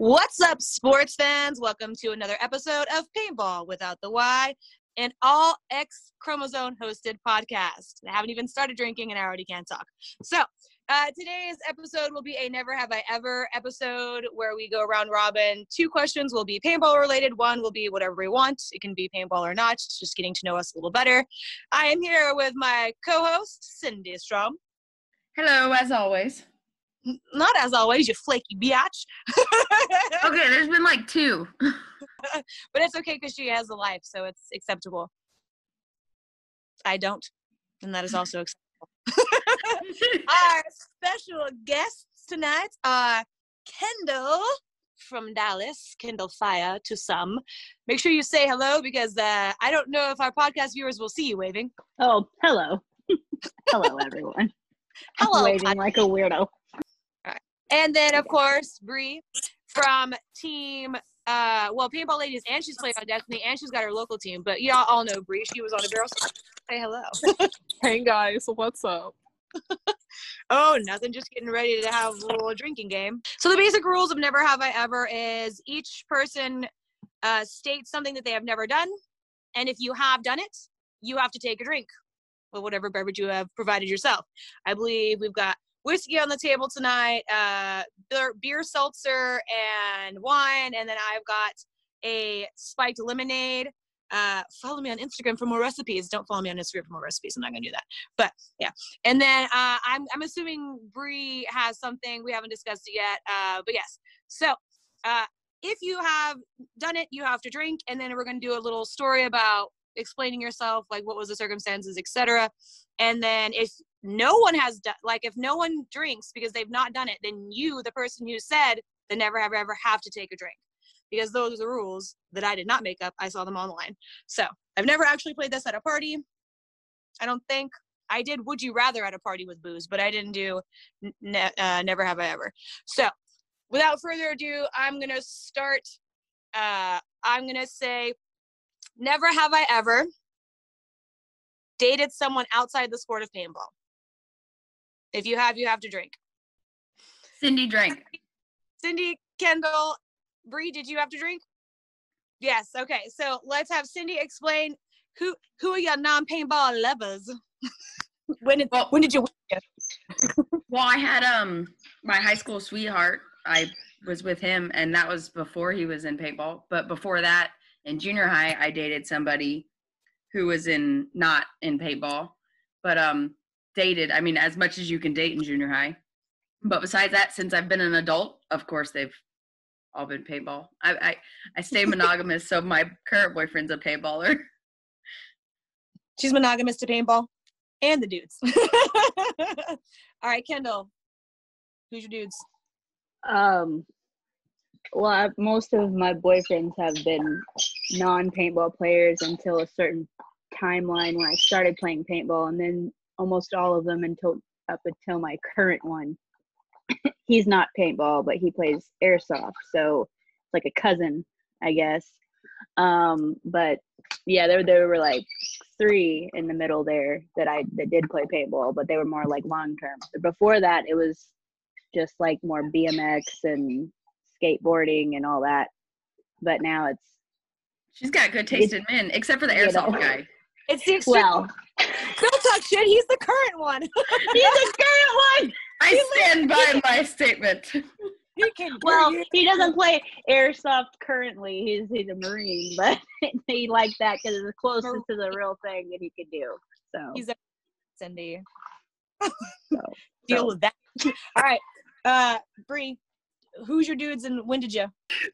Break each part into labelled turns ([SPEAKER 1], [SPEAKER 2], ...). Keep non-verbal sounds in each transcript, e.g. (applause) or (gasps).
[SPEAKER 1] What's up, sports fans? Welcome to another episode of Paintball Without the Y, an all X chromosome hosted podcast. I haven't even started drinking and I already can't talk. So, uh, today's episode will be a Never Have I Ever episode where we go around robin. Two questions will be paintball related, one will be whatever we want. It can be paintball or not, just getting to know us a little better. I am here with my co host, Cindy Strom.
[SPEAKER 2] Hello, as always.
[SPEAKER 1] Not as always, you flaky biatch. (laughs)
[SPEAKER 2] Okay, there's been like two. (laughs)
[SPEAKER 1] but it's okay because she has a life, so it's acceptable. I don't, and that is also (laughs) acceptable. Our special guests tonight are Kendall from Dallas, Kendall Fire to some. Make sure you say hello because uh, I don't know if our podcast viewers will see you waving.
[SPEAKER 3] Oh, hello. hello, everyone.
[SPEAKER 1] Hello,
[SPEAKER 3] Waving like a weirdo.
[SPEAKER 1] And then, of course, Bree from team, uh, well, Paintball Ladies, and she's played on Destiny, and she's got her local team. But y'all all know Bree. She was on a girl. Say hello. (laughs)
[SPEAKER 4] Hey guys, what's up? (laughs)
[SPEAKER 1] oh, nothing. Just getting ready to have a little drinking game. So the basic rules of Never Have I Ever is each person uh, states something that they have never done, and if you have done it, you have to take a drink of whatever beverage you have provided yourself. I believe we've got whiskey on the table tonight, uh, beer, beer seltzer, and wine, and then I've got a spiked lemonade. Uh, follow me on Instagram for more recipes. Don't follow me on Instagram for more recipes. I'm not gonna do that. But yeah, and then uh, I'm I'm assuming Bree has something we haven't discussed it yet. Uh, but yes, so uh, if you have done it, you have to drink, and then we're gonna do a little story about explaining yourself, like what was the circumstances, etc. And then if no one has done, like if no one drinks because they've not done it, then you, the person who said the never have ever, have to take a drink because those are the rules that I did not make up. I saw them online. So I've never actually played this at a party. I don't think I did. Would you rather at a party with booze, but I didn't do ne- uh, never have I ever. So without further ado, I'm gonna start. Uh, I'm gonna say, never have I ever dated someone outside the sport of paintball. If you have, you have to drink.
[SPEAKER 2] Cindy drank.
[SPEAKER 1] Cindy, Kendall, Bree, did you have to drink? Yes. Okay. So let's have Cindy explain who who are your non-paintball lovers. (laughs) when did
[SPEAKER 2] Well-
[SPEAKER 1] when did you?
[SPEAKER 2] Well, I had um my high school sweetheart. I was with him, and that was before he was in paintball. But before that, in junior high, I dated somebody who was in not in paintball, but um dated. I mean, as much as you can date in junior high. But besides that, since I've been an adult, of course they've all been paintball. I I, I stay (laughs) monogamous, so my current boyfriend's a paintballer.
[SPEAKER 1] She's monogamous to paintball and the dudes. (laughs) All right, Kendall. Who's your dudes?
[SPEAKER 3] Um, well, I, most of my boyfriends have been non-paintball players until a certain timeline when I started playing paintball, and then almost all of them until up until my current one. (coughs) He's not paintball, but he plays airsoft, so it's like a cousin, I guess. Um, but yeah, there there were like three in the middle there that I that did play paintball, but they were more like long term. Before that, it was just like more BMX and skateboarding and all that. But now it's
[SPEAKER 2] She's got good taste in men, except for the
[SPEAKER 3] You know.
[SPEAKER 2] airsoft guy.
[SPEAKER 1] It's the extreme.
[SPEAKER 3] well,
[SPEAKER 1] Don't talk shit. He's the current one. (laughs)
[SPEAKER 3] he's the current one.
[SPEAKER 2] I stand by my statement.
[SPEAKER 1] he can.
[SPEAKER 3] Well, he doesn't play airsoft currently. He's he's a marine, (laughs) but he liked that because it's closest to the real thing that he could do. So
[SPEAKER 1] He's a Cindy. (laughs)
[SPEAKER 3] So,
[SPEAKER 1] Deal
[SPEAKER 3] so.
[SPEAKER 1] with that. All right, uh, Bree. Who's your dudes and when did you?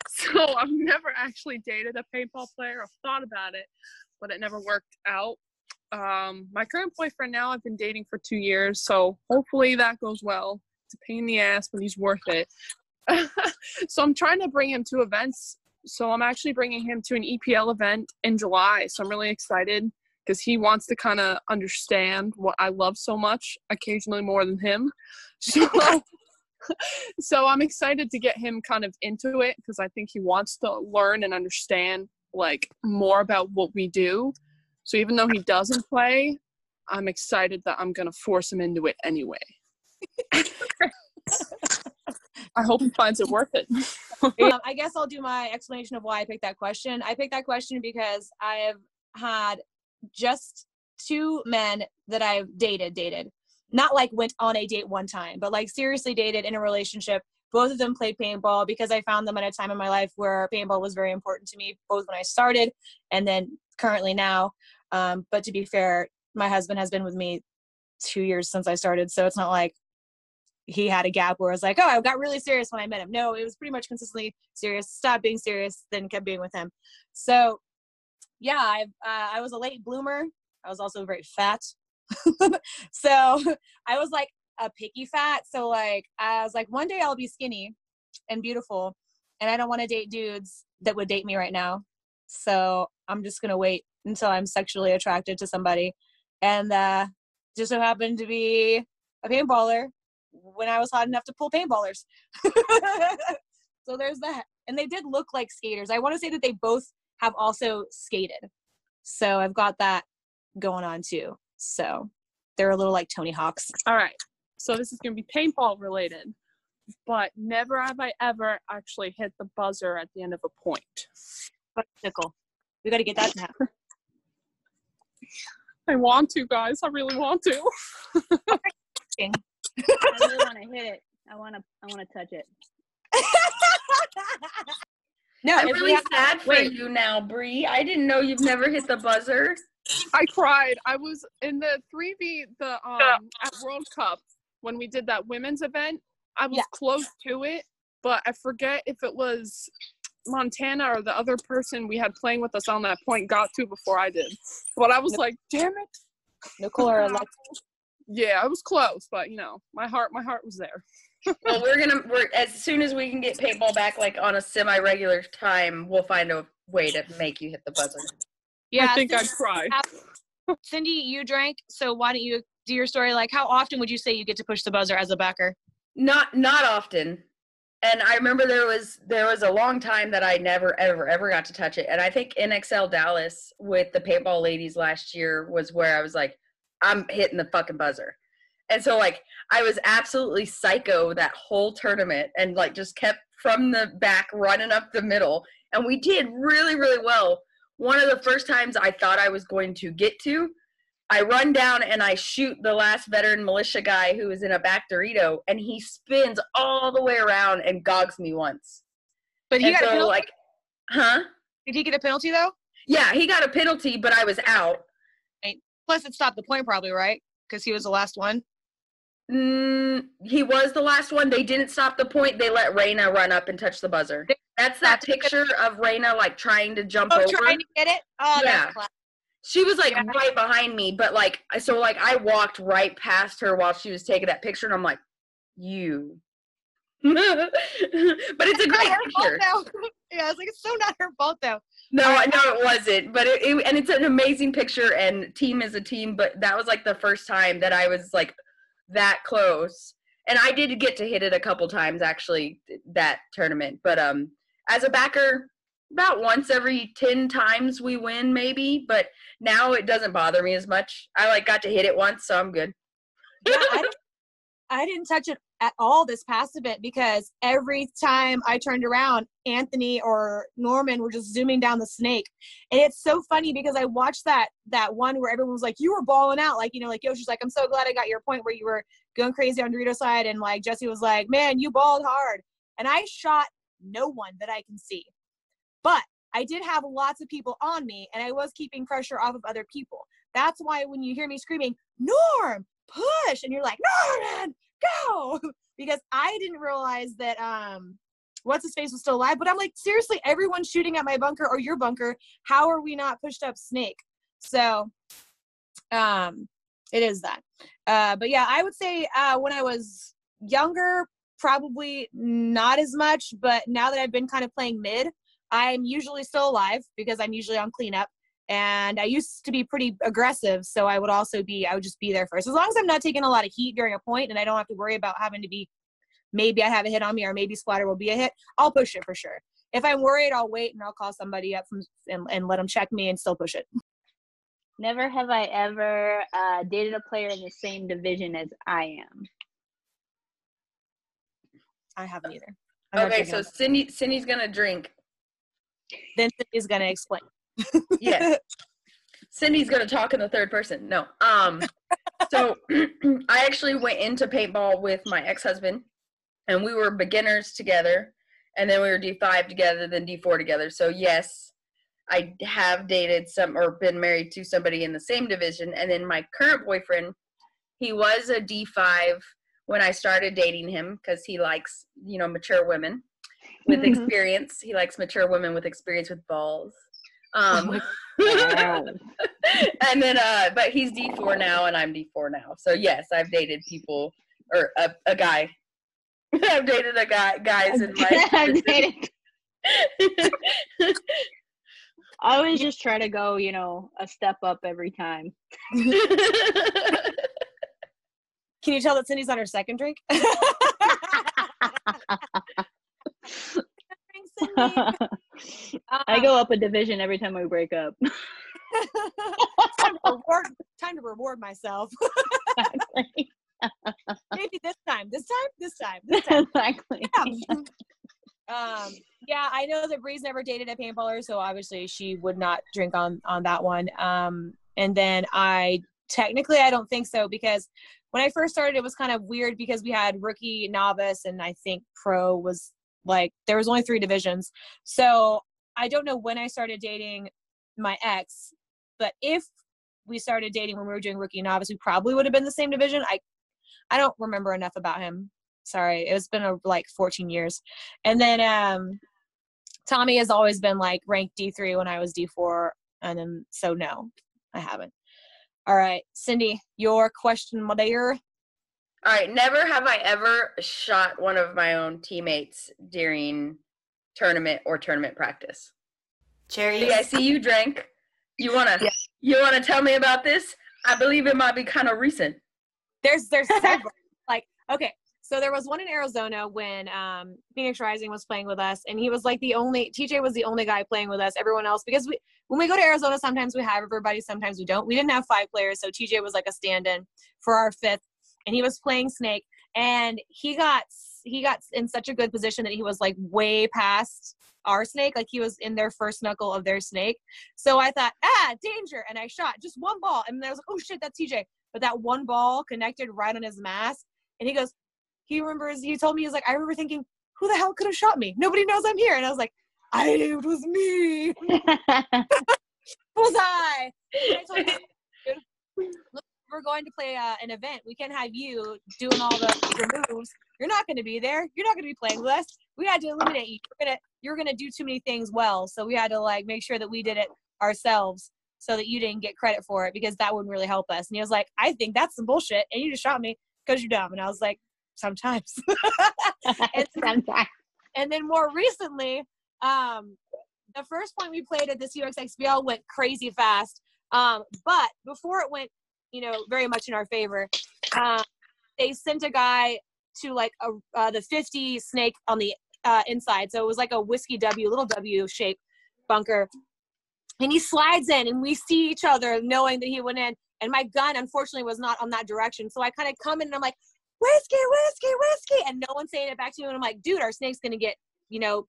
[SPEAKER 4] So I've never actually dated a paintball player. I've thought about it, but it never worked out. Um, my current boyfriend now I've been dating for two years, so hopefully that goes well. It's a pain in the ass, but he's worth it. (laughs) so I'm trying to bring him to events. So I'm actually bringing him to an EPL event in July. So I'm really excited because he wants to kind of understand what I love so much, occasionally more than him. (laughs) So (laughs) so I'm excited to get him kind of into it because I think he wants to learn and understand like more about what we do. So even though he doesn't play, I'm excited that I'm gonna force him into it anyway. I hope he finds it worth it. (laughs)
[SPEAKER 1] I guess I'll do my explanation of why I picked that question. I picked that question because I have had just two men that I've dated, dated, not like went on a date one time, but like seriously dated in a relationship. Both of them played paintball because I found them at a time in my life where paintball was very important to me, both when I started and then currently now. Um, but to be fair, my husband has been with me two years since I started, so it's not like he had a gap where I was like, oh, I got really serious when I met him. No, it was pretty much consistently serious. Stop being serious, then kept being with him. So, yeah, I uh, I was a late bloomer. I was also very fat. (laughs) so (laughs) I was like a picky fat. So like I was like, one day I'll be skinny and beautiful, and I don't want to date dudes that would date me right now. So I'm just gonna wait until I'm sexually attracted to somebody, and uh, just so happened to be a paintballer when I was hot enough to pull paintballers. (laughs) so there's that. And they did look like skaters. I want to say that they both have also skated. So I've got that going on too. So they're a little like Tony Hawks.
[SPEAKER 4] All right. So this is going to be paintball related, but never have I ever actually hit the buzzer at the end of a point.
[SPEAKER 1] Nickel. We got to get that to happen. (laughs)
[SPEAKER 4] I want to, guys. I really want to. (laughs)
[SPEAKER 3] I really want to hit it. I want to. I want to touch it.
[SPEAKER 1] no,
[SPEAKER 2] I'm really
[SPEAKER 1] have-
[SPEAKER 2] sad for
[SPEAKER 1] wait.
[SPEAKER 2] you now, Bree. I didn't know you've never hit the buzzer.
[SPEAKER 4] I cried. I was in the 3v the um at World Cup when we did that women's event. I was
[SPEAKER 1] Yeah.
[SPEAKER 4] close to it, but I forget if it was Montana or the other person we had playing with us on that point got to before I did. But I was
[SPEAKER 1] Yep.
[SPEAKER 4] like, damn it.
[SPEAKER 1] Nicole or (laughs) Alexa.
[SPEAKER 4] Yeah, I was close, but you know, my heart my heart was there. (laughs)
[SPEAKER 2] Well, we're gonna we're as soon as we can get paintball back like on a semi-regular time, we'll find a way to make you hit the buzzer.
[SPEAKER 1] Yeah,
[SPEAKER 4] I think I'd cry.
[SPEAKER 1] Cindy, you drank, so why don't you do your story? Like, how often would you say you get to push the buzzer as a backer?
[SPEAKER 2] Not not often. And I remember there was there was a long time that I never ever ever got to touch it. And I think NXL Dallas with the paintball ladies last year was where I was like, I'm hitting the fucking buzzer. And so like I was absolutely psycho that whole tournament and like just kept from the back running up the middle. And we did really, really well. One of the first times I thought I was going to get to, I run down and I shoot the last veteran militia guy who was in a back Dorito, and he spins all the way around and gogs me once.
[SPEAKER 1] But he
[SPEAKER 2] And
[SPEAKER 1] got a
[SPEAKER 2] so,
[SPEAKER 1] penalty.
[SPEAKER 2] like, huh?
[SPEAKER 1] Did he get a penalty though?
[SPEAKER 2] Yeah, he got a penalty, but I was out.
[SPEAKER 1] Plus, it stopped the point probably, right? Because he was the last one.
[SPEAKER 2] Mm, he was the last one. They didn't stop the point. They let Raina run up and touch the buzzer. That's that picture of Raina like trying to jump
[SPEAKER 1] Oh,
[SPEAKER 2] over.
[SPEAKER 1] trying to get it. Oh,
[SPEAKER 2] Yeah.
[SPEAKER 1] that's.
[SPEAKER 2] She was like
[SPEAKER 1] Yeah.
[SPEAKER 2] right behind me, but like so like I walked right past her while she was taking that picture, and I'm like, you. (laughs) but it's a great picture. (laughs)
[SPEAKER 1] yeah, I was like, it's so not her fault though.
[SPEAKER 2] No,
[SPEAKER 1] I-
[SPEAKER 2] no, it wasn't. But it, it and it's an amazing picture, and team is a team. But that was like the first time that I was like that close, and I did get to hit it a couple times actually that tournament. But um, as a backer, about once every ten times we win maybe. But now it doesn't bother me as much. I like got to hit it once, so I'm good.
[SPEAKER 1] Yeah, I (laughs) didn't, I didn't touch it at all this past event because every time I turned around, Anthony or Norman were just zooming down the snake, and it's so funny because I watched that that one where everyone was like, "You were balling out," like you know, like Yoshi's like, "I'm so glad I got your point where you were going crazy on Dorito side," and like Jesse was like, "Man, you balled hard," and I shot no one that I can see, but I did have lots of people on me, and I was keeping pressure off of other people. That's why when you hear me screaming, Norm, push, and you're like, Norman, go, (laughs) because I didn't realize that um, what's his face was still alive. But I'm like, seriously, everyone's shooting at my bunker or your bunker. How are we not pushed up Snake? So, um, it is that. Uh, but yeah, I would say uh, when I was younger, probably not as much. But now that I've been kind of playing mid, I'm usually still alive because I'm usually on cleanup. And I used to be pretty aggressive, so I would also be, I would just be there first. As long as I'm not taking a lot of heat during a point and I don't have to worry about having to be, maybe I have a hit on me or maybe splatter will be a hit, I'll push it for sure. If I'm worried, I'll wait and I'll call somebody up from and, and let them check me and still push it.
[SPEAKER 3] Never have I ever uh, dated a player in the same division as I am.
[SPEAKER 1] I haven't either. I'm
[SPEAKER 2] Okay, so Cindy Cindy's gonna drink.
[SPEAKER 1] Then Cindy's gonna explain.
[SPEAKER 2] Yes. (laughs) Cindy's gonna talk in the third person. No. Um so (clears throat) I actually went into paintball with my ex-husband and we were beginners together and then we were D5 together, then D4 together. So yes, I have dated some or been married to somebody in the same division and then my current boyfriend, he was a D5 when I started dating him because he likes, you know, mature women with
[SPEAKER 3] Mhm.
[SPEAKER 2] experience. He likes mature women with experience with balls.
[SPEAKER 1] Oh
[SPEAKER 2] Um,
[SPEAKER 3] Wow. (laughs)
[SPEAKER 2] and then, uh, but he's D4 now, and I'm D4 now. So yes, I've dated people or a, a guy. (laughs) I've dated a guy, guys in (laughs) my.
[SPEAKER 3] I've dated- I always just try to go, you know, a step up every time.
[SPEAKER 1] Can you tell that Cindy's on her second drink? (laughs)
[SPEAKER 3] I go up a division every time we break up. (laughs)
[SPEAKER 1] time, to reward, time to reward myself. (laughs) Maybe this time. This time. This time. This time.
[SPEAKER 3] exactly.
[SPEAKER 1] um yeah i know that bree's never dated a paintballer so obviously she would not drink on on that one um and then i technically i don't think so because when i first started it was kind of weird because we had rookie novice and i think pro was like there was only three divisions. So i don't know when i started dating my ex but if we started dating when we were doing rookie novice we probably would have been the same division. I i don't remember enough about him. Sorry it's been a, like 14 years. And then um tommy has always been like ranked d3 when i was d4 and then so no i haven't. All right cindy your question my dear
[SPEAKER 2] All right. Never have I ever shot one of my own teammates during tournament or tournament practice.
[SPEAKER 5] Cherry.
[SPEAKER 2] I see you drank. You wanna
[SPEAKER 1] Yeah.
[SPEAKER 2] you wanna tell me about this? I believe it might be kind of recent.
[SPEAKER 1] there's there's (laughs) several like okay so there was one in arizona when um phoenix rising was playing with us and he was like the only tj was the only guy playing with us everyone else because we when we go to arizona sometimes we have everybody sometimes we don't we didn't have five players so tj was like a stand-in for our fifth and he was playing snake and he got he got in such a good position that he was like way past our snake like he was in their first knuckle of their snake so i thought ah danger and i shot just one ball and then i was like oh shit that's tj but that one ball connected right on his mask. And he goes, he remembers, he told me, he's like, I remember thinking, who the hell could have shot me? Nobody knows I'm here. And I was like, I, it was me. (laughs) (laughs) was I? I told him, look, we're going to play uh, an event. We can't have you doing all the moves. You're not going to be there. You're not going to be playing with us. We had to eliminate you. You're gonna you're gonna do too many things well. So we had to like make sure that we did it ourselves so that you didn't get credit for it because that wouldn't really help us. And he was like, I think that's some bullshit, and you just shot me because you're dumb. And I was like, sometimes. (laughs) and,
[SPEAKER 3] Sometimes.
[SPEAKER 1] and then more recently, um, the first point we played at this UXXBL went crazy fast. Um, but before it went, you know, very much in our favor, um, they sent a guy to like a, uh, the 50 snake on the uh, inside. So it was like a whiskey W, little W shape bunker. And he slides in, and we see each other knowing that he went in. And my gun, unfortunately, was not on that direction. So I kind of come in and I'm like, whiskey, whiskey, whiskey. And no one's saying it back to me. And I'm like, dude, our snake's going to get, you know,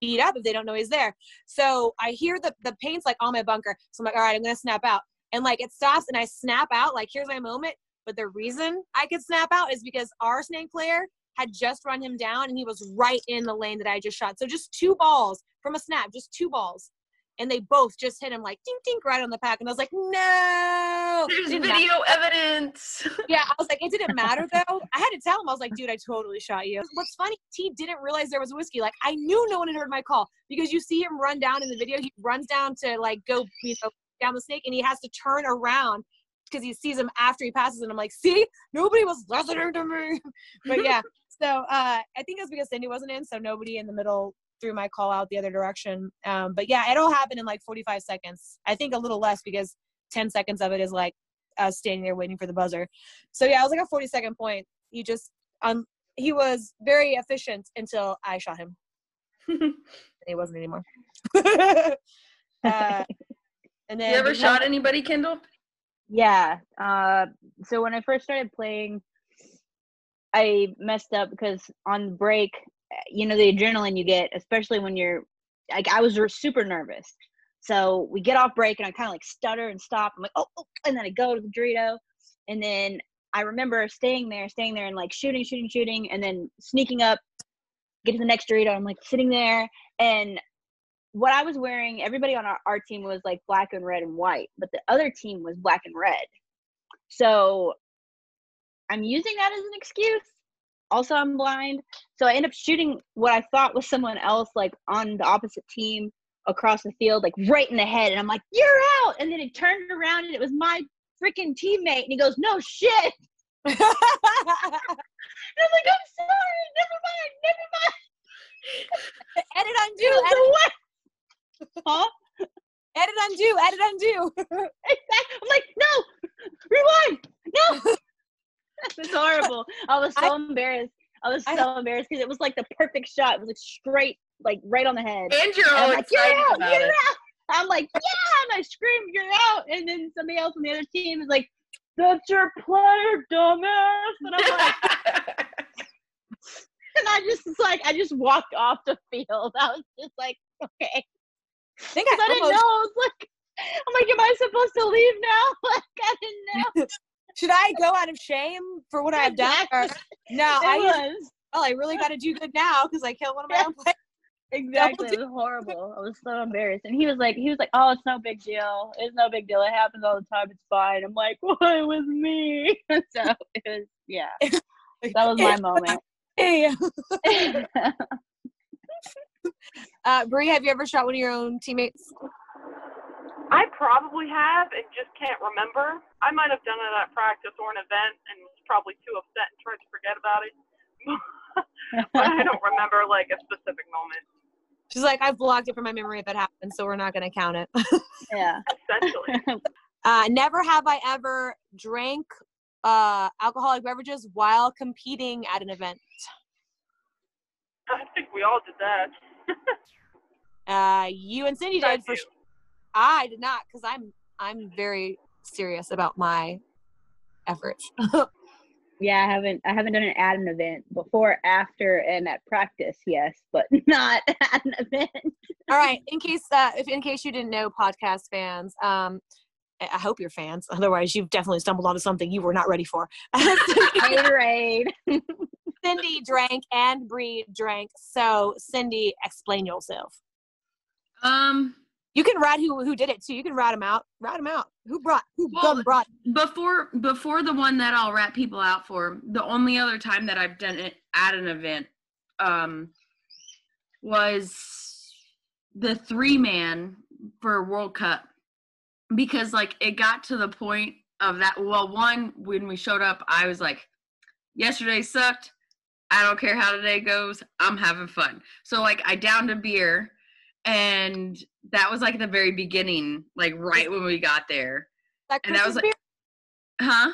[SPEAKER 1] beat up if they don't know he's there. So I hear the, the paint's like on my bunker. So I'm like, all right, I'm going to snap out. And like it stops and I snap out, like, here's my moment. But the reason I could snap out is because our snake player had just run him down and he was right in the lane that I just shot. So just two balls from a snap, just two balls. And they both just hit him like ding ding right on the pack. And I was like, no.
[SPEAKER 2] There's video evidence. (laughs)
[SPEAKER 1] yeah, I was like, it didn't matter though. I had to tell him, I was like, dude, I totally shot you. What's funny, T didn't realize there was whiskey. Like, I knew no one had heard my call because you see him run down in the video. He runs down to like go, you know, down the snake and he has to turn around because he sees him after he passes. And I'm like, see, nobody was listening to me. (laughs) but yeah, (laughs) so uh, I think it was because Cindy wasn't in, so nobody in the middle threw my call out the other direction. Um, but yeah, it all happened in like 45 seconds. I think a little less because 10 seconds of it is like uh, standing there waiting for the buzzer. So yeah, it was like a 40 second point. He just um he was very efficient until I shot him. (laughs) he wasn't anymore. uh, and then
[SPEAKER 2] you ever shot anybody, Kendall?
[SPEAKER 3] Yeah. Uh, so when I first started playing, I messed up because on break you know the adrenaline you get, especially when you're like I was super nervous. So we get off break and I kind of like stutter and stop. I'm like, oh, oh, and then I go to the Dorito, and then I remember staying there, staying there, and like shooting, shooting, shooting, and then sneaking up, get to the next Dorito. I'm like sitting there, and what I was wearing, everybody on our, our team was like black and red and white, but the other team was black and red. So I'm using that as an excuse. Also, I'm blind. So I end up shooting what I thought was someone else, like on the opposite team across the field, like right in the head. And I'm like, you're out. And then it turned around and it was my freaking teammate. And he goes, no shit. (laughs) and I'm like, I'm sorry. Never mind. Never mind. (laughs)
[SPEAKER 1] edit undo. Edit. Huh? Edit undo. Edit undo. (laughs)
[SPEAKER 3] I'm like, no. Rewind. No. (laughs) it's horrible. I was so I, embarrassed. I was so I, embarrassed because it was like the perfect shot. It was like straight, like right on the head.
[SPEAKER 2] And you're all
[SPEAKER 3] like,
[SPEAKER 2] you're
[SPEAKER 3] out,
[SPEAKER 2] you're
[SPEAKER 3] it. out. I'm like, yeah, and I scream, you're out. And then somebody else on the other team is like, that's your player, dumbass. And I'm like, (laughs) and I just was like, I just walked off the field. I was just like, okay. I think I, I didn't know. I was like, (laughs) I'm like, am I supposed to leave now? (laughs) Like, I didn't know. (laughs)
[SPEAKER 1] Should I go out of shame for what I've done? Or, no, I was. Well, I really got to do good now because I killed one of my own players.
[SPEAKER 3] Exactly. It was horrible. I was so embarrassed. And he was like, he was like, oh, it's no big deal. It's no big deal. It happens all the time. It's fine. I'm like, why was me? so it was, yeah. That was my moment.
[SPEAKER 1] Hey. Uh, Bree, have you ever shot one of your own teammates?
[SPEAKER 5] I probably have and just can't remember. I might have done it at practice or an event and was probably too upset and tried to forget about it. (laughs) but I don't remember like a specific moment.
[SPEAKER 1] She's like, I've blocked it from my memory if it happened, so we're not going to count it. (laughs)
[SPEAKER 3] yeah.
[SPEAKER 5] Essentially. (laughs)
[SPEAKER 1] Uh, never have I ever drank uh, alcoholic beverages while competing at an event.
[SPEAKER 5] I think we all did
[SPEAKER 1] that. Uh, you and Cindy did for sure. I did not because I'm I'm very serious about my efforts. (laughs)
[SPEAKER 3] yeah, I haven't I haven't done an at an event before, after, and at practice. Yes, but (laughs) not at an event.
[SPEAKER 1] All right. In case uh, if in case you didn't know, podcast fans, um, I hope you're fans. (laughs) Otherwise, you've definitely stumbled onto something you were not ready for.
[SPEAKER 3] Haterade.
[SPEAKER 1] Cindy drank and Bree drank. So, Cindy, explain yourself.
[SPEAKER 2] Um,
[SPEAKER 1] you can rat who who did it too. You can rat them out. Rat them out. Who brought? Who well, brought?
[SPEAKER 2] Before before the one that I'll rat people out for, the only other time that I've done it at an event, um, was the three man for World Cup, because like it got to the point of that. Well, one when we showed up, I was like, yesterday sucked. I don't care how today goes. I'm having fun. So like I downed a beer and that was like the very beginning, like right when we got there.
[SPEAKER 1] That and that was like, beer?
[SPEAKER 2] huh?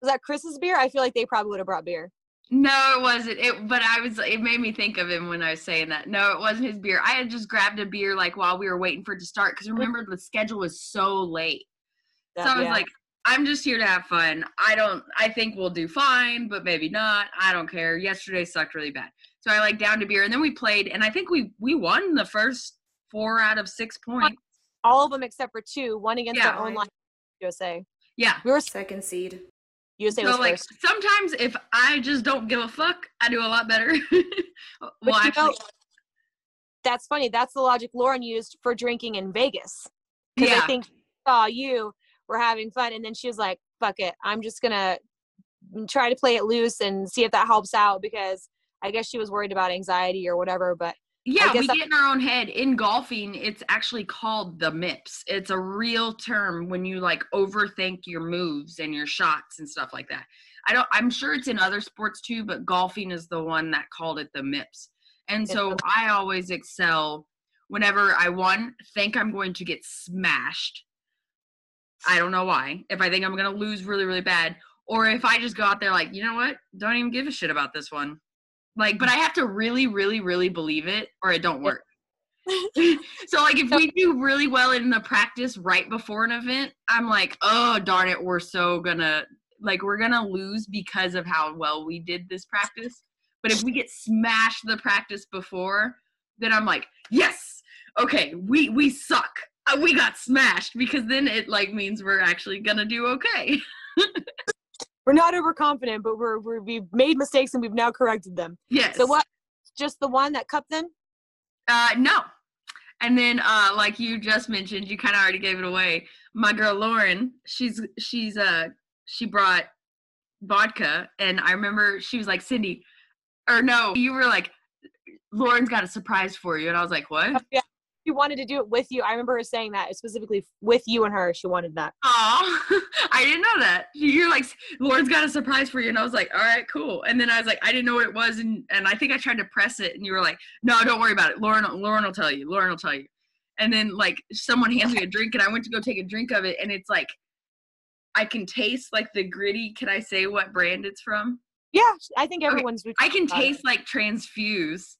[SPEAKER 1] Was that Chris's beer? I feel like they probably would have brought beer.
[SPEAKER 2] No, it wasn't. It, but I was. It made me think of him when I was saying that. No, it wasn't his beer. I had just grabbed a beer like while we were waiting for it to start because remember the schedule was so late. That, so I was yeah. like, I'm just here to have fun. I don't. I think we'll do fine, but maybe not. I don't care. Yesterday sucked really bad, so I like down to beer, and then we played, and I think we we won the first four out of six points.
[SPEAKER 1] All of them except for two. One against yeah. our own line, USA.
[SPEAKER 2] Yeah,
[SPEAKER 1] we were
[SPEAKER 6] second seed.
[SPEAKER 1] USA so was like first.
[SPEAKER 2] sometimes if I just don't give a fuck, I do a lot better. (laughs) well, actually, know,
[SPEAKER 1] that's funny. That's the logic Lauren used for drinking in Vegas. Because yeah. I think saw you were having fun, and then she was like, "Fuck it, I'm just gonna try to play it loose and see if that helps out." Because I guess she was worried about anxiety or whatever. But
[SPEAKER 2] yeah, we get in our own head. In golfing, it's actually called the MIPS. It's a real term when you like overthink your moves and your shots and stuff like that. I don't I'm sure it's in other sports too, but golfing is the one that called it the MIPS. And so I always excel whenever I one think I'm going to get smashed. I don't know why. If I think I'm going to lose really really bad or if I just go out there like, "You know what? Don't even give a shit about this one." Like, but I have to really, really, really believe it or it don't work. (laughs) so like if we do really well in the practice right before an event, I'm like, oh darn it, we're so gonna like we're gonna lose because of how well we did this practice. But if we get smashed the practice before, then I'm like, yes, okay, we we suck. Uh, we got smashed because then it like means we're actually gonna do okay. (laughs)
[SPEAKER 1] We're not overconfident, but we're, we're we've made mistakes and we've now corrected them.
[SPEAKER 2] Yes.
[SPEAKER 1] So what? Just the one that cup then?
[SPEAKER 2] Uh, no. And then, uh, like you just mentioned, you kind of already gave it away. My girl Lauren, she's she's uh she brought vodka, and I remember she was like Cindy, or no, you were like Lauren's got a surprise for you, and I was like, what?
[SPEAKER 1] yeah. She wanted to do it with you. I remember her saying that specifically with you and her. She wanted that.
[SPEAKER 2] Oh, (laughs) I didn't know that. You're like, Lauren's got a surprise for you. And I was like, all right, cool. And then I was like, I didn't know what it was. And, and I think I tried to press it. And you were like, no, don't worry about it. Lauren, Lauren will tell you. Lauren will tell you. And then like someone (laughs) hands me a drink and I went to go take a drink of it. And it's like, I can taste like the gritty. Can I say what brand it's from?
[SPEAKER 1] Yeah, I think everyone's.
[SPEAKER 2] I can
[SPEAKER 1] about it.
[SPEAKER 2] taste like transfuse.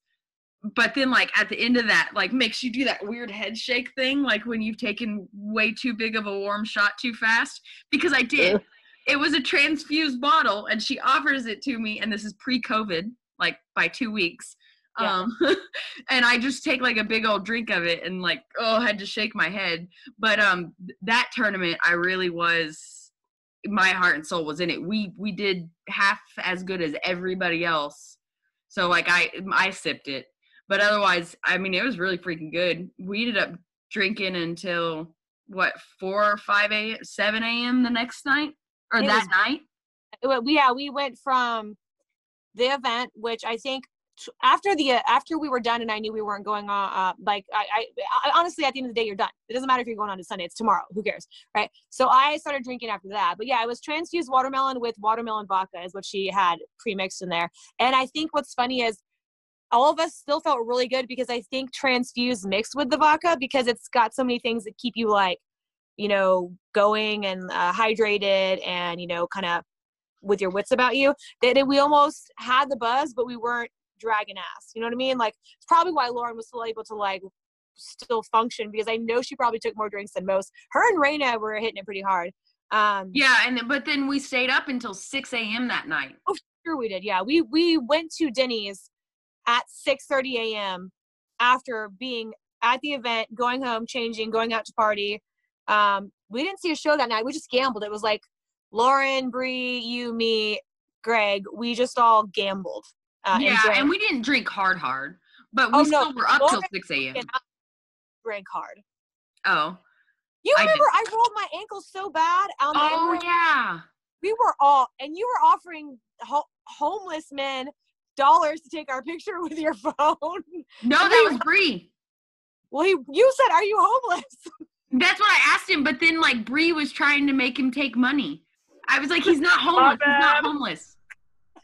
[SPEAKER 2] But then like at the end of that, like makes you do that weird head shake thing, like when you've taken way too big of a warm shot too fast. Because I did. It was a transfused bottle and she offers it to me, and this is pre-COVID, like by two weeks.
[SPEAKER 1] Yeah.
[SPEAKER 2] Um (laughs) and I just take like a big old drink of it and like, oh, I had to shake my head. But um that tournament I really was my heart and soul was in it. We we did half as good as everybody else. So like I I sipped it. But otherwise, I mean it was really freaking good. We ended up drinking until what, four or five a seven AM the next night? Or
[SPEAKER 1] It
[SPEAKER 2] that
[SPEAKER 1] was-
[SPEAKER 2] night?
[SPEAKER 1] Well, we- yeah, we went from the event, which I think after the uh, after we were done, and I knew we weren't going on. Uh, like I, I, I, honestly, at the end of the day, you're done. It doesn't matter if you're going on to Sunday; it's tomorrow. Who cares, right? So I started drinking after that. But yeah, it was transfused watermelon with watermelon vodka, is what she had pre-mixed in there. And I think what's funny is all of us still felt really good because I think transfused mixed with the vodka because it's got so many things that keep you like, you know, going and uh, hydrated and you know, kind of with your wits about you that we almost had the buzz but we weren't dragging ass you know what i mean? Like it's probably why lauren was still able to like still function because i know she probably took more drinks than most. Her and Raina were hitting it pretty hard um
[SPEAKER 2] Yeah, and then, but then we stayed up until six AM that night.
[SPEAKER 1] Oh, sure we did yeah. We we went to denny's at 6 30 a.m after being at the event going home changing going out to party um we didn't see a show that night we just gambled it was like lauren Bree, you me greg we just all gambled uh,
[SPEAKER 2] yeah,
[SPEAKER 1] drank.
[SPEAKER 2] and we didn't drink hard hard, but we
[SPEAKER 1] Oh, no,
[SPEAKER 2] still were up till six AM.
[SPEAKER 1] and I drank hard.
[SPEAKER 2] Oh.
[SPEAKER 1] You remember I, rolled my ankle so bad on the
[SPEAKER 2] Oh yeah.
[SPEAKER 1] We were all, and you were offering ho- homeless men dollars to take our picture with your (laughs) phone.
[SPEAKER 2] No, that was Bree.
[SPEAKER 1] Well, he, you said, "Are you homeless?" (laughs)
[SPEAKER 2] That's what I asked him, but then like Bree was trying to make him take money. I was like, he's not homeless. He's not homeless.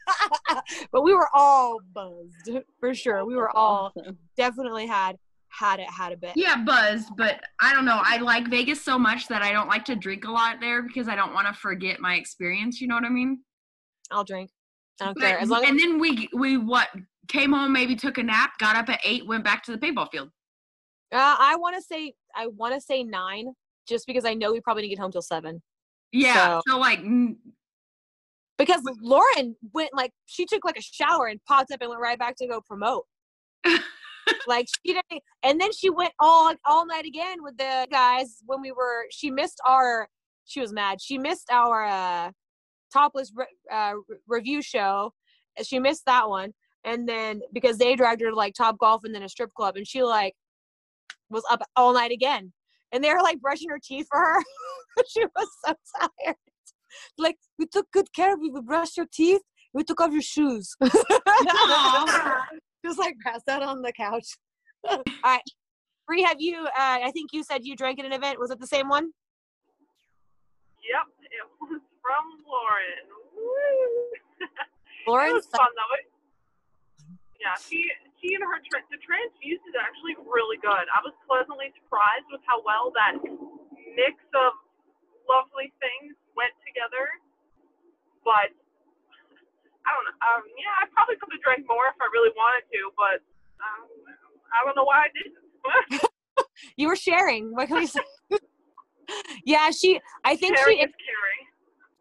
[SPEAKER 2] (laughs)
[SPEAKER 1] but we were all buzzed for sure. We were all definitely had had it had a bit.
[SPEAKER 2] Yeah, buzzed, but I don't know. I like Vegas so much that I don't like to drink a lot there because I don't want to forget my experience. You know what I mean?
[SPEAKER 1] I'll drink. I don't
[SPEAKER 2] But-
[SPEAKER 1] care as long as
[SPEAKER 2] and then we we what came home, maybe took a nap, got up at eight, went back to the paintball field.
[SPEAKER 1] uh, I want to say I want to say nine, just because I know we probably didn't get home till seven.
[SPEAKER 2] Yeah. So, like, mm,
[SPEAKER 1] because Lauren went like she took like a shower and popped up and went right back to go promote. (laughs) like she didn't, and then she went all all night again with the guys when we were. She missed our. She was mad. She missed our uh, topless re- uh, review show. She missed that one, and then because they dragged her to like Top Golf and then a strip club, and she like was up all night again, and they were like brushing her teeth for her. (laughs) she was so tired like we took good care of you. We brushed your teeth. We took off your shoes. (laughs) Just like passed out on the couch. (laughs) All right, Bree, have you? Uh, I think you said you drank at an event. Was it the same one?
[SPEAKER 5] Yep, it was from Lauren. (laughs)
[SPEAKER 1] Lauren.
[SPEAKER 5] was fun though. It, yeah, she she and her tra- the transfuse is actually really good. I was pleasantly surprised with how well that mix of lovely things went together. But (laughs) I don't know. Um, yeah, I probably could have drank more if I really wanted to, but um, I don't know why I didn't. (laughs)
[SPEAKER 1] You were sharing. What can we say? yeah, she. I think
[SPEAKER 5] Caring
[SPEAKER 1] she.
[SPEAKER 5] is caring.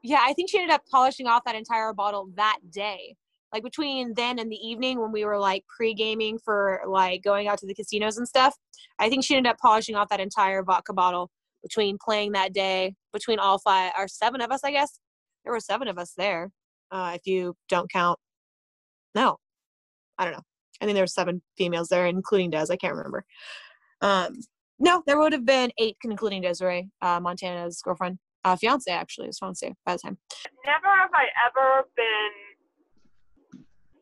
[SPEAKER 1] Yeah, I think she ended up polishing off that entire bottle that day. like between then and the evening when we were like pre-gaming for like going out to the casinos and stuff i think she ended up polishing off that entire vodka bottle between playing that day between all five or seven of us i guess. There were seven of us there uh, if you don't count. No. I don't know. I think there were seven females there including des. I can't remember. Um no there would have been eight including desiree uh, montana's girlfriend uh, fiance actually his fiance by the time
[SPEAKER 5] Never have I ever been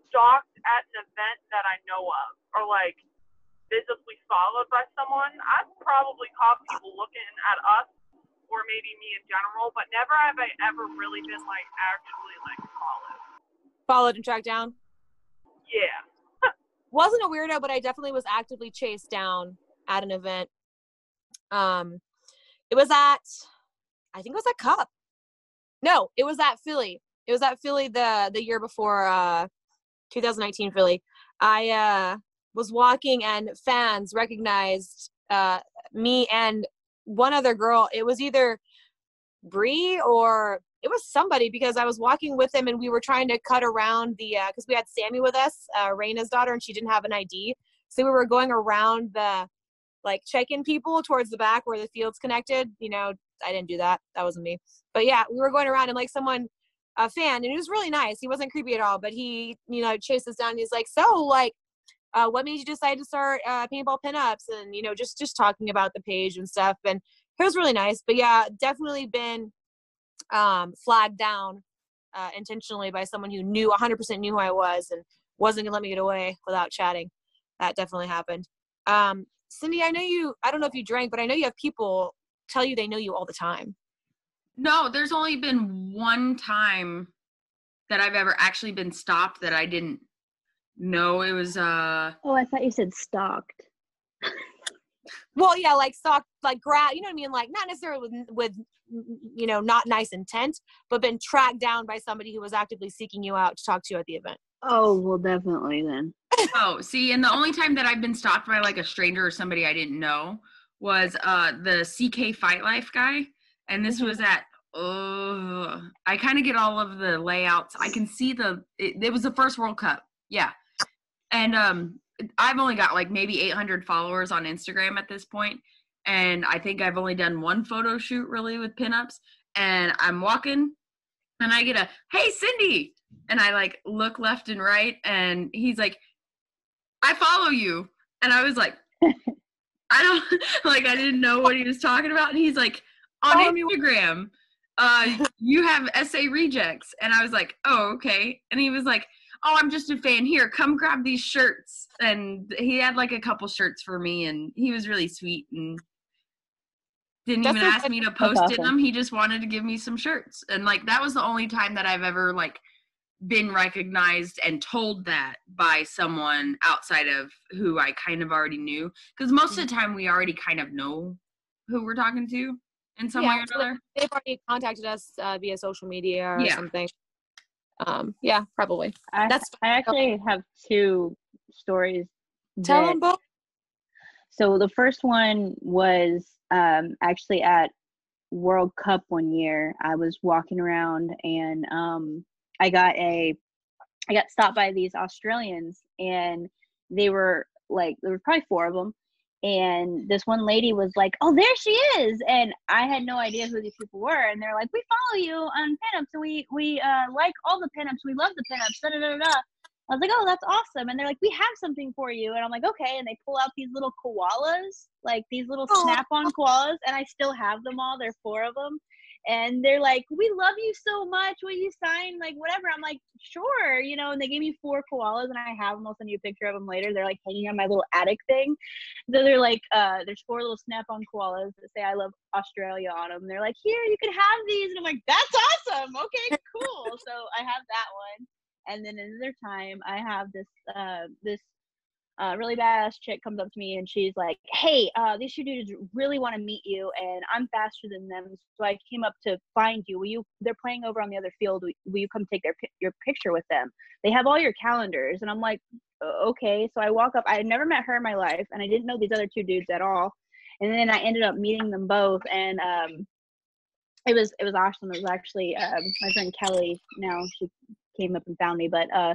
[SPEAKER 5] stalked at an event that I know of, or like visibly followed by someone. I've probably caught people looking at us, or maybe me in general, but never have I ever really been like actually like followed.
[SPEAKER 1] followed and tracked down
[SPEAKER 5] Yeah. (laughs)
[SPEAKER 1] wasn't a weirdo, but I definitely was actively chased down at an event. Um, it was at, I think it was at Cup. No, it was at Philly. It was at Philly the the year before, uh, 2019 Philly. I uh was walking and fans recognized uh me and one other girl. It was either Bree or it was somebody because I was walking with them and we were trying to cut around the because we had Sammy with us, uh, Raina's daughter, and she didn't have an ID, so we were going around the like check-in people towards the back where the fields connected. You know, I didn't do that. That wasn't me. But yeah, we were going around and like someone a fan and he was really nice. He wasn't creepy at all, but he you know chased us down. And he's like, so like. Uh, what made you decide to start uh, paintball pinups and you know just just talking about the page and stuff and it was really nice but yeah definitely been um, flagged down uh, intentionally by someone who knew 100% knew who I was and wasn't gonna let me get away without chatting. That definitely happened. Um, Cindy, I know you. I don't know if you drank, but I know you have people tell you they know you all the time.
[SPEAKER 2] No, there's only been one time that I've ever actually been stopped that I didn't know it was uh
[SPEAKER 3] Oh, I thought you said stalked.
[SPEAKER 1] Well, yeah, like stalked like grab. You know what I mean? Like not necessarily with with you know not nice intent, but been tracked down by somebody who was actively seeking you out to talk to you at the event.
[SPEAKER 3] Oh, well, definitely then.
[SPEAKER 2] oh see and the only time that I've been stopped by like a stranger or somebody I didn't know was uh the CK Fight Life guy and this was at Oh, I kind of get all of the layouts. I can see the it, it was the first World Cup. Yeah. And um I've only got like maybe 800 followers on Instagram at this point and I think I've only done one photo shoot really with pinups and I'm walking and I get a hey Cindy and I like look left and right and he's like I follow you and I was like I don't (laughs) like I didn't know what he was talking about and he's like on. Instagram uh you have essay rejects. And I was like oh okay. And he was like oh I'm just a fan. Here come grab these shirts. And he had like a couple shirts for me and he was really sweet and didn't
[SPEAKER 1] That's
[SPEAKER 2] even ask me to post in them he just wanted to give me some shirts. And like that was the only time that I've ever like been recognized and told that by someone outside of who I kind of already knew. Because most of the time we already kind of know who we're talking to in some
[SPEAKER 1] Yeah,
[SPEAKER 2] way or
[SPEAKER 1] so
[SPEAKER 2] another.
[SPEAKER 1] They've already contacted us uh, via social media or
[SPEAKER 2] Yeah.
[SPEAKER 1] something. Um, yeah, probably.
[SPEAKER 3] I,
[SPEAKER 1] That's
[SPEAKER 3] I actually have two stories.
[SPEAKER 1] Tell
[SPEAKER 3] that-
[SPEAKER 1] them both.
[SPEAKER 3] So the first one was um, actually at World Cup one year. I was walking around and um, I got a, I got stopped by these Australians and they were like, there were probably four of them. And this one lady was like, "Oh, there she is!" And I had no idea who these people were. And they're like, "We follow you on pinups, and we we uh, like all the pinups. We love the pinups." Da da da da. I was like, oh, that's awesome. And they're like, we have something for you. And I'm like, okay. And they pull out these little koalas, like these little
[SPEAKER 1] Aw.
[SPEAKER 3] snap on koalas. And I still have them all. There are four of them. And they're like, we love you so much. Will you sign like whatever? I'm like, sure. You know, and they gave me four koalas and I have them. I'll send you a picture of them later. They're like hanging on my little attic thing. So they're like, uh, there's four little snap on koalas that say I love Australia on them. They're like, here, you can have these. And I'm like, that's awesome. Okay, cool. so I have that one and then another time i have this uh this uh, really badass chick comes up to me and she's like hey uh these two dudes really want to meet you and i'm faster than them so i came up to find you. Will you they're playing over on the other field. Will, will you come take their your picture with them? They have all your calendars. And i'm like "Uh, okay. So i walk up i had never met her in my life and i didn't know these other two dudes at all. And then i ended up meeting them both and um it was it was awesome. It was actually um, my friend kelly now she came up and found me. But uh,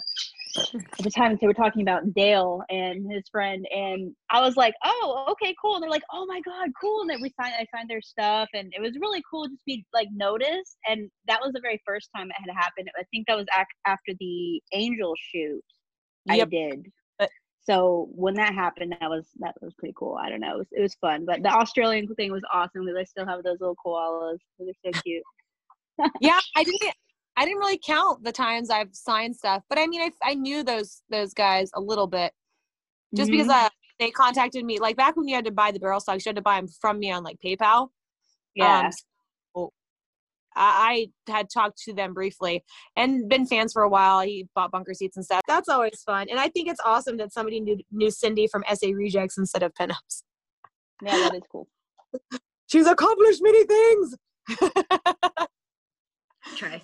[SPEAKER 3] at the time they were talking about Dale and his friend, and I was like, "Oh, okay, cool." And they're like, "Oh my god, cool!" And then we signed, I signed their stuff, and it was really cool just to be like noticed. And that was the very first time it had happened. I think that was ac- after the Angel shoot I
[SPEAKER 1] Yep.
[SPEAKER 3] did.
[SPEAKER 1] But-
[SPEAKER 3] so when that happened, that was that was pretty cool. I don't know, it was, it was fun. But the Australian thing was awesome because I still have those little koalas. They're so cute.
[SPEAKER 1] yeah, I didn't. I didn't really count the times I've signed stuff, but I mean, I, I knew those those guys a little bit, just because
[SPEAKER 3] Mhm.
[SPEAKER 1] uh, they contacted me. Like back when you had to buy the barrel stocks, you had to buy them from me on like PayPal.
[SPEAKER 3] yeah.
[SPEAKER 1] Um, so I, I had talked to them briefly and been fans for a while. He bought bunker seats and stuff. That's always fun, and I think it's awesome that somebody knew knew Cindy from SA Rejects instead of Pinups.
[SPEAKER 3] yeah, that is cool. (laughs)
[SPEAKER 1] She's accomplished many things. (laughs)
[SPEAKER 2] Try.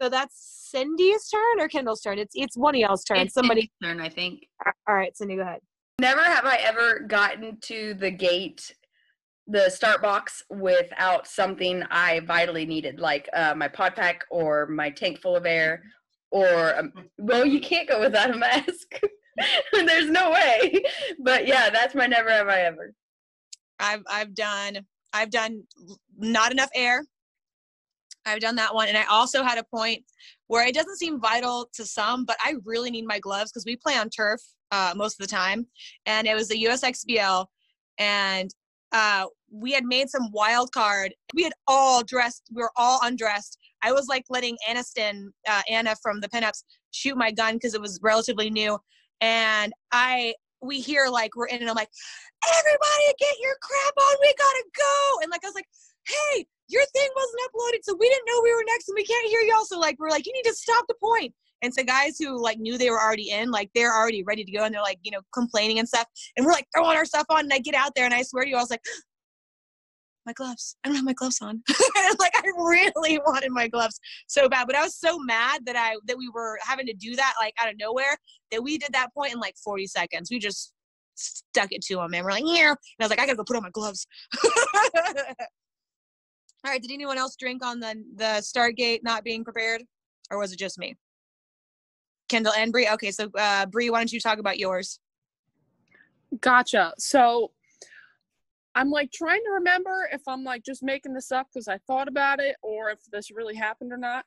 [SPEAKER 1] So that's Cindy's turn or Kendall's turn. It's it's one of y'all's turn.
[SPEAKER 2] It's
[SPEAKER 1] Somebody.
[SPEAKER 2] Cindy's turn, I think.
[SPEAKER 1] All right, Cindy, go ahead.
[SPEAKER 2] Never have I ever gotten to the gate, the start box, without something I vitally needed, like uh, my pod pack or my tank full of air, or um, well, you can't go without a mask. (laughs) There's no way. But yeah, that's my never have I ever.
[SPEAKER 1] I've I've done I've done not enough air. I've done that one, and I also had a point where it doesn't seem vital to some, but I really need my gloves because we play on turf uh, most of the time, and it was the USXBL, and uh, we had made some wild card. We had all dressed. We were all undressed. I was like letting Aniston, uh, Anna from the pinups, shoot my gun because it was relatively new, and I we hear like we're in, and I'm like everybody get your crap on we gotta go and like i was like hey your thing wasn't uploaded so we didn't know we were next and we can't hear y'all. So like we're like you need to stop the point. and so guys who like knew they were already in like they're already ready to go and they're like you know complaining and stuff. And we're like throwing our stuff on and i get out there and i swear to you i was like (gasps) my gloves. I don't have my gloves on. (laughs) Like i really (laughs) wanted my gloves so bad. But i was so mad that i that we were having to do that like out of nowhere that we did that point in like 40 seconds. We just stuck it to him and we're like yeah and i was like i gotta go put on my gloves (laughs) all right did anyone else drink on the the start gate not being prepared or was it just me kendall and Bree. okay so uh Bree, why don't you talk about yours
[SPEAKER 4] Gotcha. So I'm like trying to remember if I'm like just making this up because I thought about it or if this really happened or not.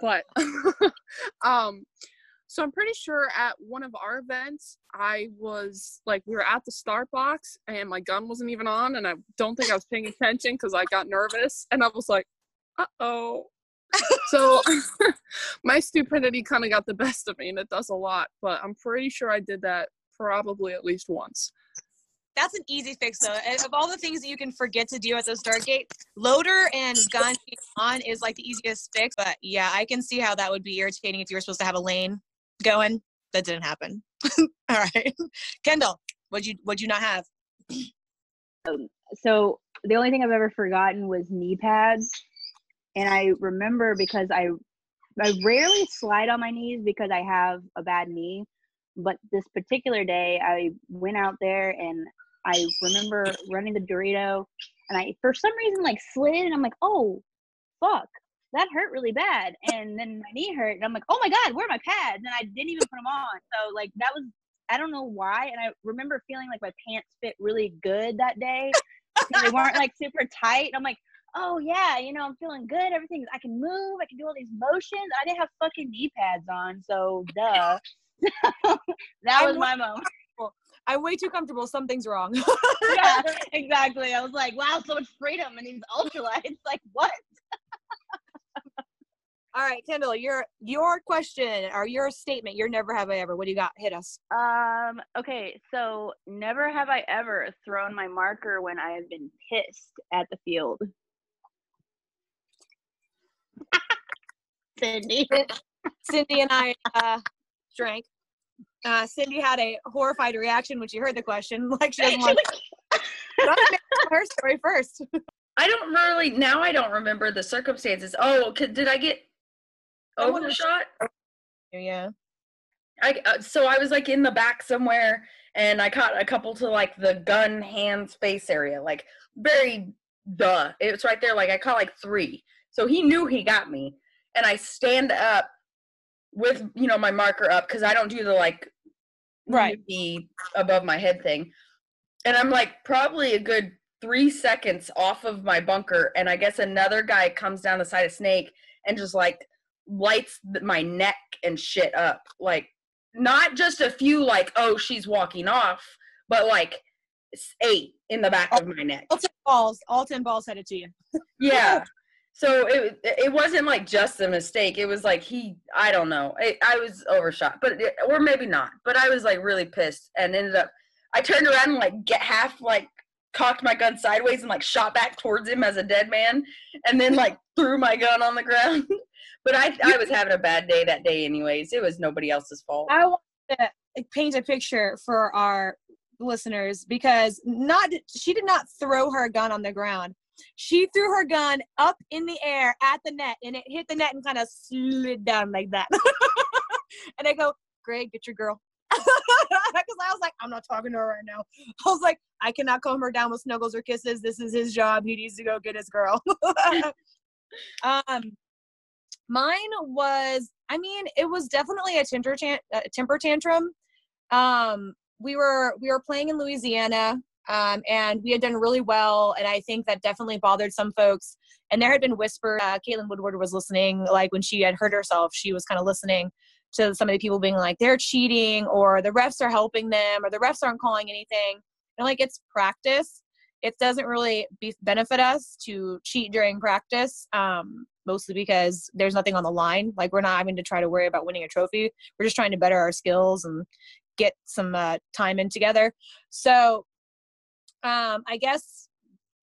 [SPEAKER 4] But (laughs) um so I'm pretty sure at one of our events I was like we were at the start box and my gun wasn't even on and I don't think I was paying attention because I got nervous and I was like, uh oh. so (laughs) my stupidity kind of got the best of me and it does a lot, but I'm pretty sure I did that probably at least once.
[SPEAKER 1] that's an easy fix though of all the things that you can forget to do at the start gate loader and gun on is like the easiest fix but yeah i can see how that would be irritating if you were supposed to have a lane going? That didn't happen. (laughs) All right. Kendall what'd you what'd you not have?
[SPEAKER 3] Um, so the only thing I've ever forgotten was knee pads, and I remember because I I rarely slide on my knees because I have a bad knee, but this particular day I went out there and I remember running the Dorito, and I for some reason like slid, and I'm like, oh, fuck. That hurt really bad, and then my knee hurt, and I'm like, "Oh my god, where are my pads?" And I didn't even put them on. So like that was, I don't know why, and I remember feeling like my pants fit really good that day, they weren't like super tight. I'm like, oh yeah, you know, I'm feeling good. Everything, I can move. I can do all these motions. I didn't have fucking knee pads on, so duh. (laughs) that was my moment.
[SPEAKER 1] i'm way too comfortable something's wrong
[SPEAKER 3] yeah, (laughs) exactly. I was like, wow, so much freedom in these (laughs) ultralights. Like what?
[SPEAKER 1] All right kendall your your question or your statement your never have i ever what do you got hit us
[SPEAKER 3] Um. Okay. So never have I ever thrown my marker when I have been pissed at the field. Cindy. (laughs)
[SPEAKER 1] cindy and i uh drank uh cindy had a horrified reaction when she heard the question (laughs) like she doesn't want (laughs) her story first
[SPEAKER 2] I don't really now. I don't remember the circumstances. Oh, did I get
[SPEAKER 1] I wonder-
[SPEAKER 2] overshot?
[SPEAKER 1] yeah
[SPEAKER 2] I uh, so I was like in the back somewhere, and I caught a couple to like the gun hands face area, like very duh. It was right there. Like I caught like three, so he knew he got me, and I stand up, with you know my marker up because I don't do the like
[SPEAKER 1] Right.
[SPEAKER 2] the above my head thing, and I'm like probably a good three seconds off of my bunker, and I guess another guy comes down the side of Snake and just like lights my neck and shit up, like not just a few like oh she's walking off, but like eight in the back of my neck.
[SPEAKER 1] All ten balls, all ten balls headed to you. (laughs)
[SPEAKER 2] Yeah. So it it wasn't like just a mistake. It was like he I don't know. I, I was overshot, but it, or maybe not. But I was like really pissed and ended up. I turned around and like get half like cocked my gun sideways and like shot back towards him as a dead man, and then like threw my gun on the ground. (laughs) but I I was having a bad day that day anyways. It was nobody else's fault.
[SPEAKER 1] I want to paint a picture for our listeners because not she did not throw her gun on the ground. She threw her gun up in the air at the net and it hit the net and kind of slid down like that. (laughs) and I go, Greg, get your girl. (laughs) Because I was like, I'm not talking to her right now. I was like, I cannot calm her down with snuggles or kisses. This is his job. He needs to go get his girl. (laughs) um, mine was, I mean, it was definitely a temper, a temper tantrum. Um, we were we were playing in Louisiana, um, and we had done really well, and I think that definitely bothered some folks. And there had been whispers. Uh, Caitlin Woodward was listening, like when she had hurt herself, she was kind of listening to some of the people being like they're cheating, or the refs are helping them, or the refs aren't calling anything. And like it's practice. It doesn't really be, benefit us to cheat during practice, um, mostly because there's nothing on the line. Like we're not having to try to worry about winning a trophy. We're just trying to better our skills and get some uh, time in together. So um, I guess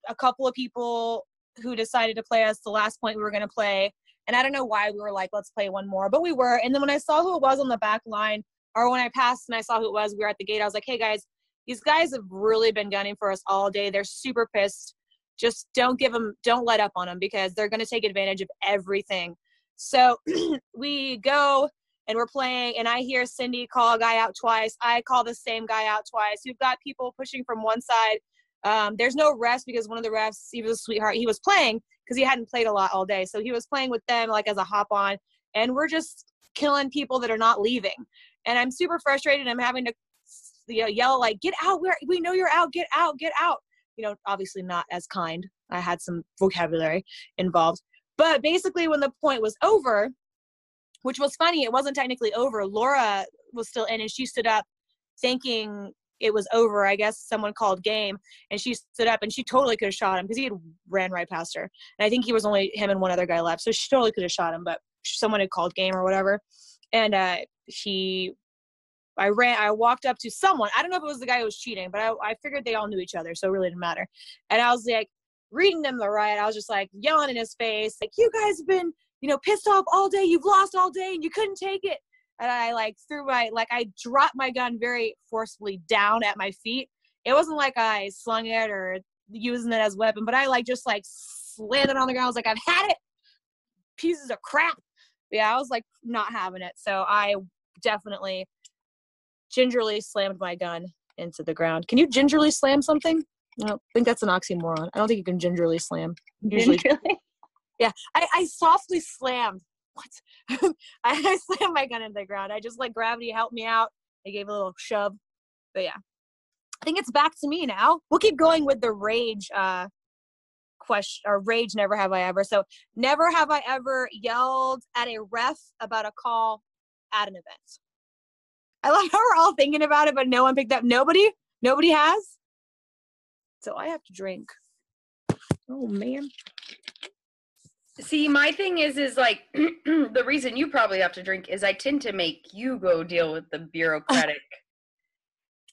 [SPEAKER 1] a couple of people who decided to play us the last point we were going to play, and I don't know why we were like, let's play one more, but we were. And then when I saw who it was on the back line, or when I passed and I saw who it was, we were at the gate. I was like, hey guys, these guys have really been gunning for us all day. They're super pissed. Just don't give them, don't let up on them because they're going to take advantage of everything. So (clears throat) we go and we're playing and I hear Cindy call a guy out twice. I call the same guy out twice. We've got people pushing from one side. Um, there's no rest because one of the refs, he was a sweetheart. He was playing because he hadn't played a lot all day. So he was playing with them like as a hop on. And we're just killing people that are not leaving. And I'm super frustrated. I'm having to you know, yell like, get out. We're, we know you're out. Get out. Get out. You know, obviously not as kind. I had some vocabulary involved. But basically when the point was over, which was funny. It wasn't technically over. Laura was still in, and she stood up, thinking it was over. I guess someone called game, and she stood up, and she totally could have shot him because he had ran right past her. And I think he was only him and one other guy left, so she totally could have shot him, but someone had called game or whatever, and uh, he. I ran. I walked up to someone. I don't know if it was the guy who was cheating, but I, I figured they all knew each other, so it really didn't matter. And I was like, reading them the riot. I was just like yelling in his face, like, "You guys have been you know, pissed off all day. You've lost all day and you couldn't take it. And I like threw my, like, I dropped my gun very forcefully down at my feet. It wasn't like I slung it or using it as a weapon, but I like just like slammed it on the ground. I was like, I've had it. Pieces of crap. Yeah, I was like not having it. So I definitely gingerly slammed my gun into the ground. Can you gingerly slam something? I don't think that's an oxymoron. I don't think you can gingerly slam. Usually
[SPEAKER 3] Gingerly?
[SPEAKER 1] yeah, I, I softly slammed. What? (laughs) I, I slammed my gun into the ground. I just let gravity help me out. I gave a little shove. But yeah, I think it's back to me now. We'll keep going with the rage uh, question or rage. Never have I ever. So never have I ever yelled at a ref about a call at an event. I love how we're all thinking about it, but no one picked up. Nobody. Nobody has. So I have to drink. Oh man.
[SPEAKER 2] See, my thing is, is like (clears throat) the reason you probably have to drink is I tend to make you go deal with the bureaucratic. (laughs)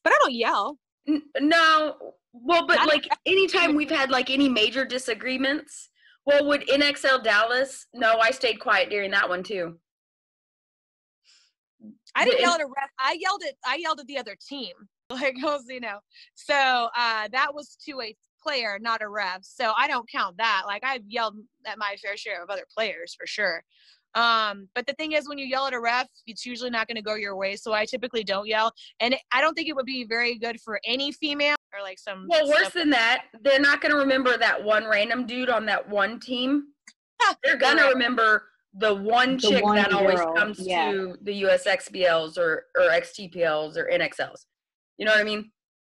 [SPEAKER 1] But I don't yell.
[SPEAKER 2] N- no, well, but
[SPEAKER 1] Not
[SPEAKER 2] like anytime we've had like any major disagreements, well, would NXL Dallas? No, I stayed quiet during that one too.
[SPEAKER 1] I didn't yell at a ref. I yelled at I yelled at the other team. (laughs) Like was, you know. So uh that was to a player, not a ref. So I don't count that. Like I've yelled at my fair share of other players for sure. Um, but the thing is when you yell at a ref, it's usually not gonna go your way. So I typically don't yell. And I don't think it would be very good for any female or like some
[SPEAKER 2] Well, worse than that, they're not going to remember that one random dude on that one team. (laughs) They're going to remember the one
[SPEAKER 3] The
[SPEAKER 2] chick
[SPEAKER 3] one
[SPEAKER 2] that always comes
[SPEAKER 3] yeah.
[SPEAKER 2] to the USXBLs or or XTPLs or NXLs. You know what I mean?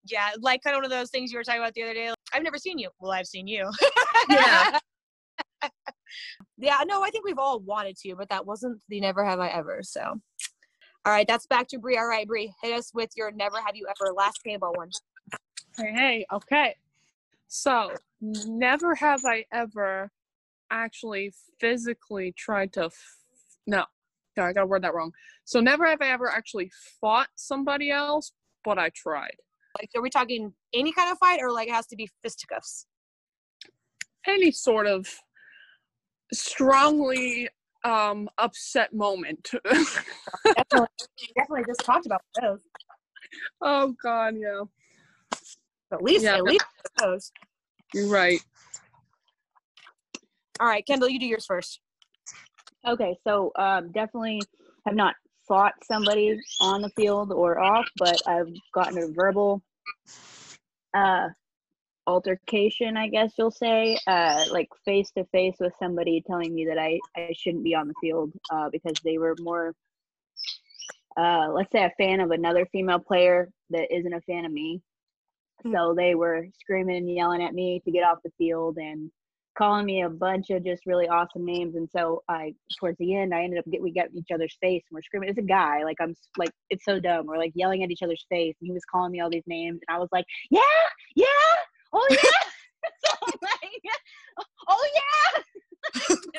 [SPEAKER 1] Yeah, like kind of one of those things you were talking about the other day. like, I've never seen you. Well, I've seen you.
[SPEAKER 2] Yeah. (laughs)
[SPEAKER 1] yeah, no, I think we've all wanted to, but that wasn't the never have I ever. So, all right, that's back to Bree. All right, Bree, hit us with your never have you ever last paintball one.
[SPEAKER 4] Hey, hey, okay. So, never have I ever actually physically tried to. F- no, no, I got to word that wrong. So, never have I ever actually fought somebody else, but I tried.
[SPEAKER 1] Like, are we talking any kind of fight, or like it has to be fisticuffs?
[SPEAKER 4] Any sort of strongly um upset moment. (laughs)
[SPEAKER 1] definitely, definitely just talked about those.
[SPEAKER 4] oh God, yeah,
[SPEAKER 1] At least,
[SPEAKER 4] Yeah.
[SPEAKER 1] at least those.
[SPEAKER 4] you're right.
[SPEAKER 1] All right, Kendall, you do yours first.
[SPEAKER 3] Okay, so um, definitely have not fought somebody on the field or off, but I've gotten a verbal uh, altercation, I guess you'll say, uh, like face to face with somebody telling me that I, I shouldn't be on the field uh, because they were more, uh, let's say, a fan of another female player that isn't a fan of me.
[SPEAKER 1] Hmm.
[SPEAKER 3] So they were screaming and yelling at me to get off the field and calling me a bunch of just really awesome names. And so I, towards the end, I ended up get we got each other's face and we're screaming. It's a guy, like I'm like it's so dumb. We're like yelling at each other's face, and he was calling me all these names, and I was like, yeah, yeah, oh yeah, (laughs) so like, oh yeah. (laughs)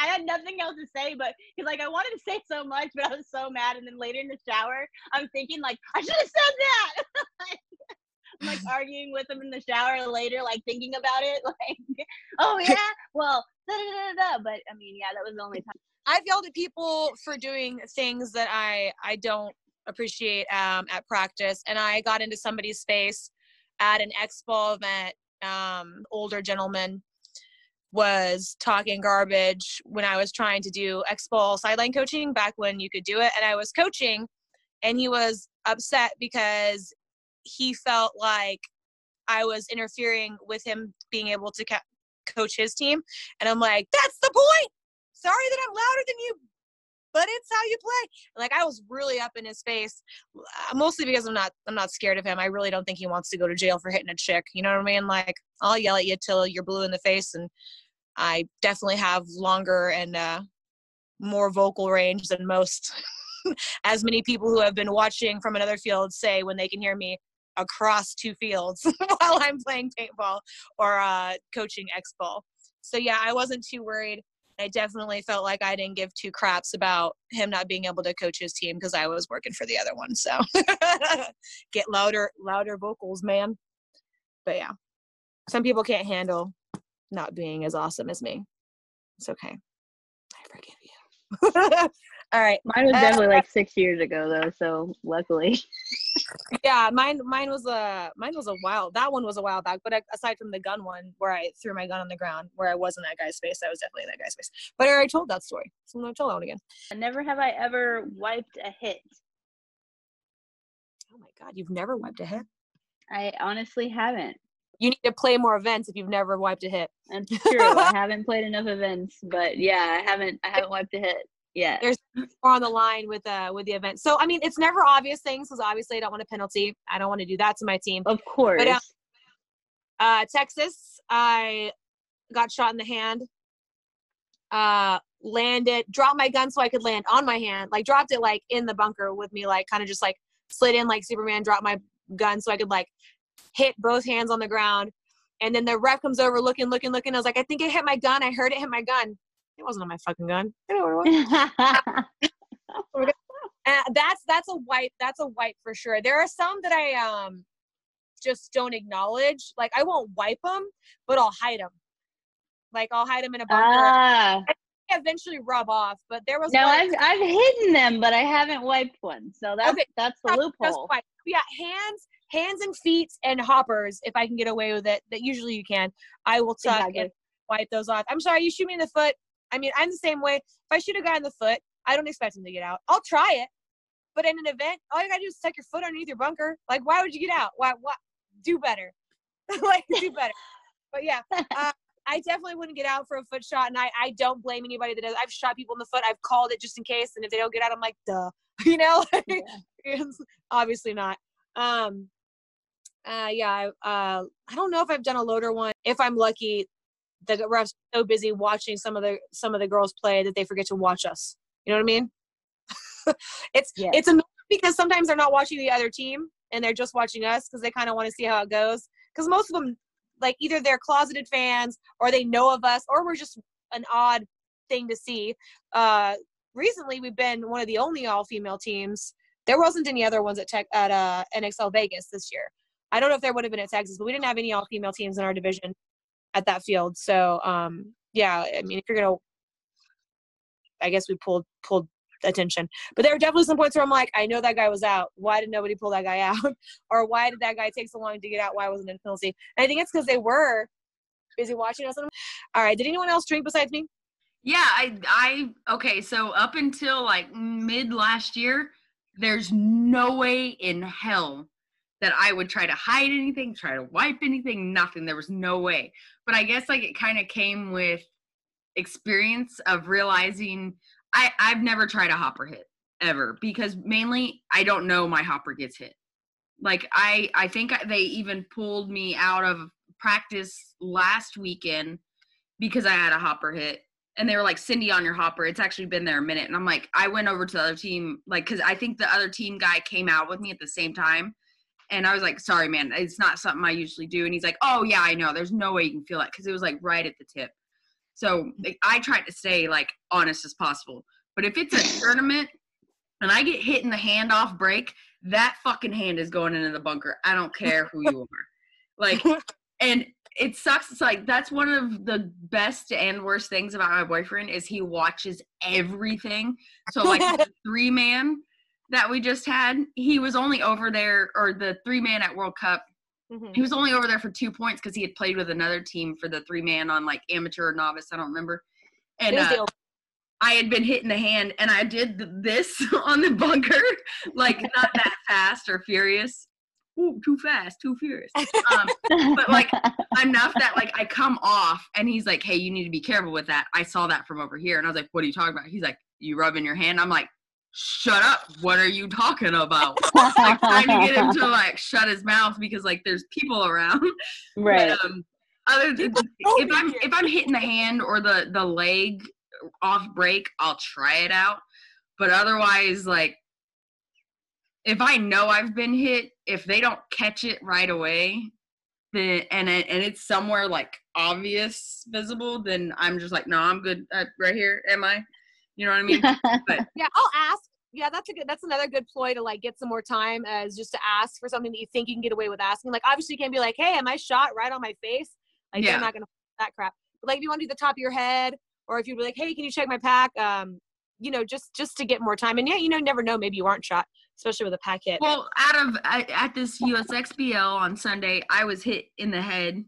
[SPEAKER 3] I had nothing else to say, but because like I wanted to say so much, but I was so mad. And then later in the shower, I'm thinking like I should have said that. (laughs) I'm like arguing with him in the shower later, like thinking about it, (laughs) like, oh (laughs) yeah, well, da da da da. But I mean, yeah, that was the only time.
[SPEAKER 1] I've yelled at people for doing things that I I don't appreciate um, at practice, and I got into somebody's face at an expo event. Um, older gentleman was talking garbage when I was trying to do expo sideline coaching back when you could do it, and I was coaching, and he was upset because he felt like I was interfering with him being able to ca- coach his team, and I'm like, that's the point sorry that I'm louder than you, but it's how you play. Like I was really up in his face, uh, mostly because I'm not I'm not scared of him. I really don't think he wants to go to jail for hitting a chick. You know what I mean? Like I'll yell at you till you're blue in the face, and I definitely have longer and uh, more vocal range than most. (laughs) As many people who have been watching from another field say when they can hear me across two fields (laughs) while I'm playing paintball or uh, coaching X ball. So yeah, I wasn't too worried. I definitely felt like I didn't give two craps about him not being able to coach his team because I was working for the other one. So (laughs) get louder, louder vocals, man. But yeah, some people can't handle not being as awesome as me. It's okay. I forgive you. (laughs) All right.
[SPEAKER 3] Mine was
[SPEAKER 1] Uh,
[SPEAKER 3] definitely like six years ago, though. So luckily,
[SPEAKER 1] Yeah, mine mine was a mine was a while. That one was a while back. But aside from the gun one, where I threw my gun on the ground, where I was in that guy's face, I was definitely in that guy's face. But I already told that story, so I'm gonna tell that one again.
[SPEAKER 3] never have I ever wiped a hit.
[SPEAKER 1] Oh my god, you've never wiped a hit.
[SPEAKER 3] I honestly haven't.
[SPEAKER 1] You need to play more events if you've never wiped a hit.
[SPEAKER 3] That's true. I (laughs) haven't played enough events, but yeah, I haven't. I haven't wiped a hit yet.
[SPEAKER 1] There's more on the line with uh with the event. So I mean, it's never obvious things because obviously I don't want a penalty. I don't want to do that to my team.
[SPEAKER 3] Of course.
[SPEAKER 1] uh, uh texas i got shot in the hand uh landed dropped my gun so i could land on my hand like dropped it like in the bunker with me like kind of just like slid in like superman dropped my gun so i could like hit both hands on the ground and then the ref comes over looking looking looking i was like i think it hit my gun i heard it hit my gun it wasn't on my fucking gun I know where it was. And (laughs) (laughs) that's that's a wipe. That's a wipe for sure. There are some that I um just don't acknowledge. Like I won't wipe them, but I'll hide them. Like I'll hide them in a bunker.
[SPEAKER 3] ah,
[SPEAKER 1] eventually rub off, but there was
[SPEAKER 3] no, I've I've hidden them, but I haven't wiped one. So that's
[SPEAKER 1] Okay,
[SPEAKER 3] that's the loophole.
[SPEAKER 1] Yeah, hands, hands and feet and hoppers. If I can get away with it, that usually you can. I will tuck
[SPEAKER 3] Exactly.
[SPEAKER 1] and wipe those off. I'm sorry, you shoot me in the foot. I mean, I'm the same way. If I shoot a guy in the foot, I don't expect him to get out. I'll try it, but in an event, all you gotta do is tuck your foot underneath your bunker. Like, why would you get out? Why? What? Do better. (laughs) like, do better. But yeah, (laughs) uh, I definitely wouldn't get out for a foot shot, and I I don't blame anybody that does. I've shot people in the foot. I've called it just in case, and if they don't get out, I'm like, duh, (laughs) you know. It's obviously not. Um. Uh. Yeah. I, uh. I don't know if I've done a loader one. If I'm lucky, the refs so busy watching some of the some of the girls play that they forget to watch us. You know what I mean? (laughs) it's
[SPEAKER 3] Yes.
[SPEAKER 1] it's annoying because sometimes they're not watching the other team and they're just watching us because they kind of want to see how it goes. Because most of them, like either they're closeted fans or they know of us or we're just an odd thing to see. Uh, recently, we've been one of the only all female teams. There wasn't any other ones at tech at uh, NXL Vegas this year. I don't know if there would have been at Texas, but we didn't have any all female teams in our division at that field. So um, yeah, I mean, if you're gonna, I guess we pulled pulled attention. But there were definitely some points where I'm like, I know that guy was out. Why did nobody pull that guy (laughs) out? or why did that guy take so long to get out? Why wasn't it a penalty? And I think it's because they were busy watching us. All right. Did anyone else drink besides me?
[SPEAKER 2] Yeah, I I okay, so up until like mid last year, there's no way in hell that I would try to hide anything, try to wipe anything, nothing. There was no way. But I guess like it kind of came with experience of realizing I I've never tried a hopper hit ever because mainly I don't know my hopper gets hit. Like I I think they even pulled me out of practice last weekend because I had a hopper hit and they were like cindy on your hopper it's actually been there a minute and i'm like i went over to the other team like because i think the other team guy came out with me at the same time and i was like sorry man it's not something i usually do. And he's like oh yeah i know. There's no way you can feel that. Because it was like right at the tip. So like, i tried to stay like honest as possible. But if it's a tournament and i get hit in the hand off break that fucking hand is going into the bunker. I don't care who you are. Like (laughs) and it sucks. It's like that's one of the best and worst things about my boyfriend is he watches everything. So like (laughs) three man that we just had, he was only over there, or the three man at World Cup.
[SPEAKER 1] Mhm.
[SPEAKER 2] He was only over there for two points because he had played with another team for the three man on like amateur or novice. I don't remember. And
[SPEAKER 1] It was the
[SPEAKER 2] uh, I had been hit in the hand, and I did th- this (laughs) on the bunker, like not that (laughs) fast or furious. Ooh, too fast, too furious. Um, (laughs) but like enough that like I come off and he's like, Hey, you need to be careful with that. I saw that from over here. And I was like, What are you talking about? He's like, You rubbing your hand? I'm like, Shut up. What are you talking about? like trying to get him to (laughs) like shut his mouth because like there's people around. (laughs)
[SPEAKER 3] right.
[SPEAKER 2] But, um, other than if I'm if I'm hitting the hand or the the leg off break, I'll try it out. But otherwise, like if I know I've been hit, if they don't catch it right away, then and it, and it's somewhere like obvious, visible, then I'm just like, no, I'm good uh, right here. Am I? You know what I mean? (laughs)
[SPEAKER 1] Yeah, I'll ask. Yeah, that's a good. That's another good ploy to like get some more time, as just to ask for something that you think you can get away with asking. Like, obviously, you can't be like, "Hey, am I shot right on my face?" Like,
[SPEAKER 2] Yeah.
[SPEAKER 1] I'm not gonna that crap. But like, if you want to do the top of your head, or if you'd be like, "Hey, can you check my pack?" Um, you know, just just to get more time. And yeah, you know, never know. Maybe you aren't shot, especially with a pack hit.
[SPEAKER 2] Well, out of at this USXBL on Sunday, I was hit in the head,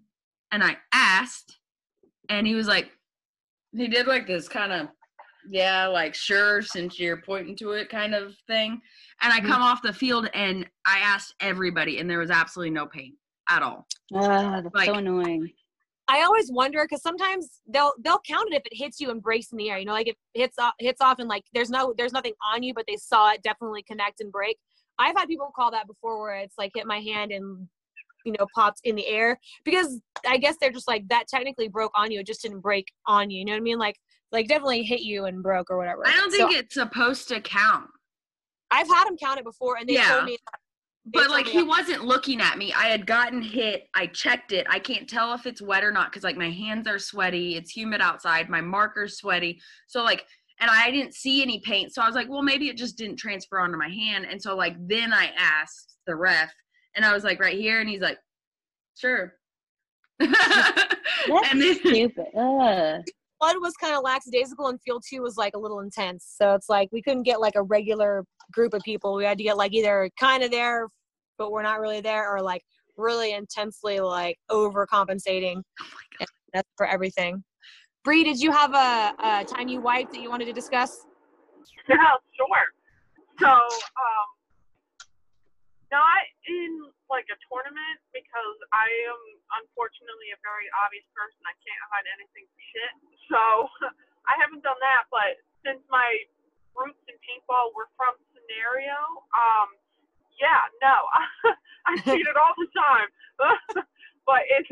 [SPEAKER 2] and I asked, and he was like, he did like this kind of, yeah, like sure, since you're pointing to it, kind of thing. And I
[SPEAKER 1] Mhm.
[SPEAKER 2] come off the field, and I asked everybody, and there was absolutely no pain at all.
[SPEAKER 3] Ah, that's
[SPEAKER 2] Like-
[SPEAKER 3] so annoying.
[SPEAKER 1] I always wonder because sometimes they'll they'll count it if it hits you and breaks in the air. You know, like if it hits off, hits off and like there's no there's nothing on you, but they saw it definitely connect and break. I've had people call that before where it's like hit my hand and you know popped in the air because I guess they're just like that technically broke on you. It just didn't break on you. You know what I mean? Like like definitely hit you and broke or whatever.
[SPEAKER 2] I don't
[SPEAKER 1] So
[SPEAKER 2] think it's supposed to count.
[SPEAKER 1] I've had him count it before and they
[SPEAKER 2] Yeah.
[SPEAKER 1] told me. they
[SPEAKER 2] But
[SPEAKER 1] told
[SPEAKER 2] like
[SPEAKER 1] me
[SPEAKER 2] he wasn't looking at me. I had gotten hit. I checked it. I can't tell if it's wet or not because like my hands are sweaty. It's humid outside. My marker's sweaty. So like, and I didn't see any paint. So I was like, well, maybe it just didn't transfer onto my hand. And so like then I asked the ref, and I was like, right here, and he's like, sure. (laughs)
[SPEAKER 3] That's
[SPEAKER 2] and then
[SPEAKER 3] stupid. Ugh.
[SPEAKER 1] Blood was kind of lackadaisical and field two was like a little intense. So it's like we couldn't get like a regular group of people. We had to get like either kind of there, but we're not really there, or like really intensely like overcompensating. And that's for everything. Bree, did you have a, a time you wiped that you wanted to discuss?
[SPEAKER 5] Yeah, sure. So, um, not in like a tournament because I am unfortunately a very obvious person. I can't hide anything for shit. So (laughs) I haven't done that. But since my roots in paintball were from scenario, um, yeah, no, (laughs) I (laughs) cheated all the time. but it's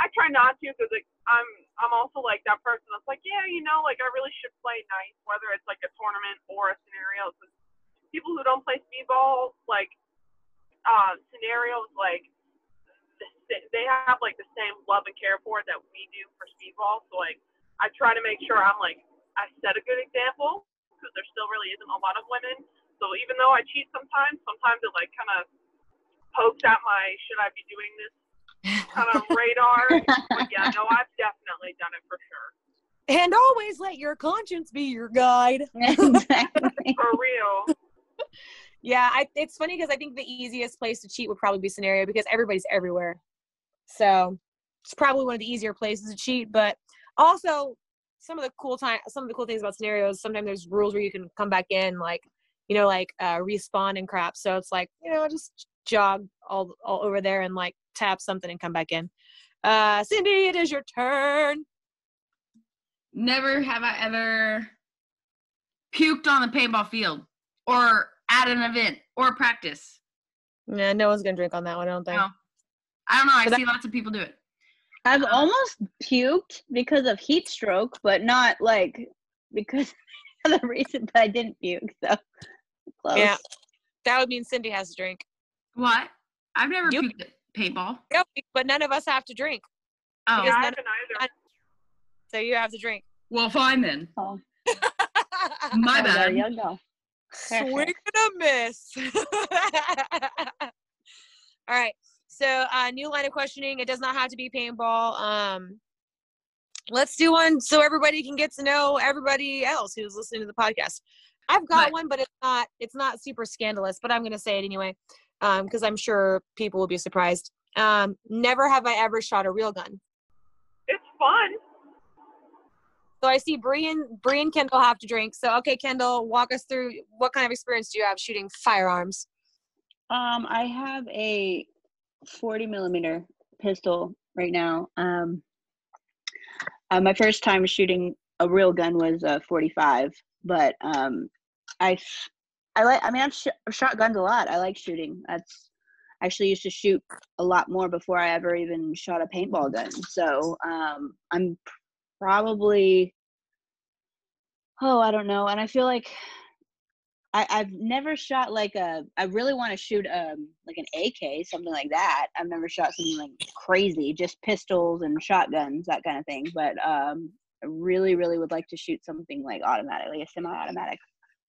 [SPEAKER 5] I try not to because like I'm I'm also like that person that's like yeah you know like I really should play nice whether it's like a tournament or a scenario. Cause people who don't play speedball like uh, scenarios like they have like the same love and care for it that we do for speedball. So like I try to make sure I'm like I set a good example because there still really isn't a lot of women. So even though I cheat sometimes, sometimes it like kind of pokes at my should I be doing this kind of (laughs) radar. but yeah, no, I've definitely done it for sure.
[SPEAKER 1] And always let your conscience be your guide.
[SPEAKER 3] exactly. (laughs)
[SPEAKER 5] For real.
[SPEAKER 1] Yeah, I, it's funny because I think the easiest place to cheat would probably be scenario because everybody's everywhere. So it's probably one of the easier places to cheat. But also, some of the cool time, some of the cool things about scenarios. Sometimes there's rules where you can come back in, like you know, like uh, respawn and crap. So it's like you know, just jog all all over there and like tap something and come back in. Uh, Cindy, it is your turn.
[SPEAKER 2] Never have I ever puked on the paintball field or at an event or practice.
[SPEAKER 1] Yeah, no one's gonna drink on that one. I don't think.
[SPEAKER 2] No. I don't know. I
[SPEAKER 1] But
[SPEAKER 2] see lots of people do it.
[SPEAKER 3] I've um, almost puked because of heat stroke, but not like because (laughs) of the reason that I didn't puke. So close.
[SPEAKER 1] Yeah. That would mean Cindy has to drink.
[SPEAKER 2] What? I've never
[SPEAKER 1] Yep.
[SPEAKER 2] puked at paintball.
[SPEAKER 1] Yep, but none of us have to drink,
[SPEAKER 2] Oh,
[SPEAKER 5] I haven't either.
[SPEAKER 1] so you have to drink.
[SPEAKER 2] well, fine then.
[SPEAKER 3] Oh, (laughs) (laughs)
[SPEAKER 2] My
[SPEAKER 3] there
[SPEAKER 2] bad.
[SPEAKER 3] you go.
[SPEAKER 1] Swing (laughs) and a miss. (laughs) All right. So, uh, new line of questioning. It does not have to be paintball. Um, let's do one so everybody can get to know everybody else who's listening to the podcast. I've got
[SPEAKER 2] Right.
[SPEAKER 1] one, but it's not it's not super scandalous. But I'm going to say it anyway because I'm sure people will be surprised. Um, never have I ever shot a real gun.
[SPEAKER 5] It's fun.
[SPEAKER 1] So I see Bree and Kendall have to drink. So okay, Kendall, walk us through what kind of experience do you have shooting firearms?
[SPEAKER 3] Um, I have a 40 millimeter pistol right now. Um, uh, my first time shooting a real gun was a 45, but um, I, I like. I mean, I've, sh- I've shot guns a lot. I like shooting. That's actually used to shoot a lot more before I ever even shot a paintball gun. So um, I'm probably. Oh, I don't know, and I feel like I, I've never shot like a. I really want to shoot um like an AK, something like that. I've never shot something like crazy, just pistols and shotguns, that kind of thing. But um, I really, really would like to shoot something like automatic, like a semi-automatic,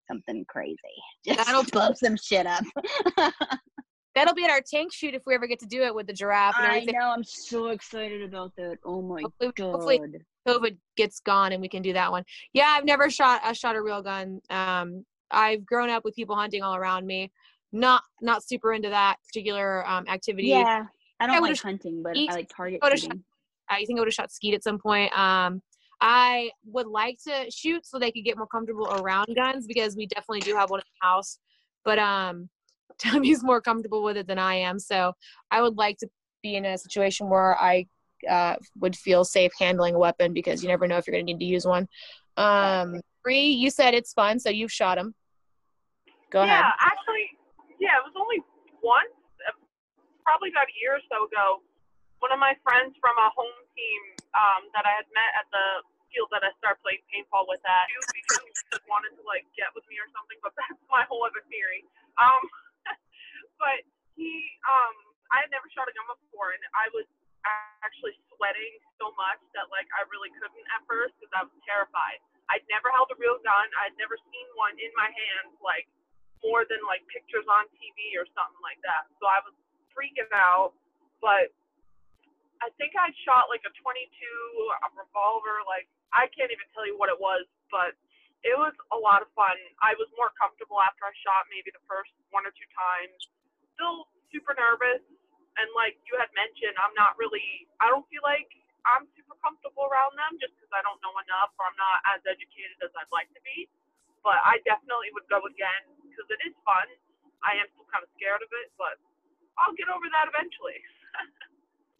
[SPEAKER 3] something crazy. (laughs) Just
[SPEAKER 1] That'll-
[SPEAKER 3] blow some shit up. (laughs)
[SPEAKER 1] That'll be at our tank shoot if we ever get to do it with the giraffe and
[SPEAKER 3] I know. I'm so excited about that. Oh my
[SPEAKER 1] Hopefully-
[SPEAKER 3] god.
[SPEAKER 1] hopefully- COVID gets gone and we can do that one. Yeah, I've never shot a shot a real gun. Um, I've grown up with people hunting all around me. Not not super into that particular um, activity.
[SPEAKER 3] Yeah, I don't
[SPEAKER 1] I
[SPEAKER 3] like hunting, but I like target shooting.
[SPEAKER 1] I think I would have shot skeet at some point. Um, I would like to shoot so they could get more comfortable around guns because we definitely do have one in the house. But um, (laughs) Tommy's more comfortable with it than I am, so I would like to be in a situation where I uh, would feel safe handling a weapon because you never know if you're going to need to use one. Um, Bree, you said it's fun, so you've shot them. Go
[SPEAKER 5] yeah,
[SPEAKER 1] ahead.
[SPEAKER 5] actually, yeah, it was only once, uh, probably about a year or so ago. One of my friends from a home team um, that I had met at the field that I started playing paintball with at, because he just wanted to like get with me or something. But (laughs) that's my whole other theory. Um, (laughs) but he, um, I had never shot a gun before, and I was actually sweating so much that like I really couldn't at first because I was terrified. I'd never held a real gun. I'd never seen one in my hands like more than like pictures on TV or something like that. So I was freaking out, but I think I'd shot like a 22, a revolver. Like I can't even tell you what it was, but it was a lot of fun. I was more comfortable after I shot maybe the first one or two times. Still super nervous, and like you had mentioned, I'm not really. I don't feel like I'm super comfortable around them just because I don't know enough or I'm not as educated as I'd like to be. But I definitely would go again because it is fun. I am still kind of scared of it, but I'll get over that eventually. (laughs)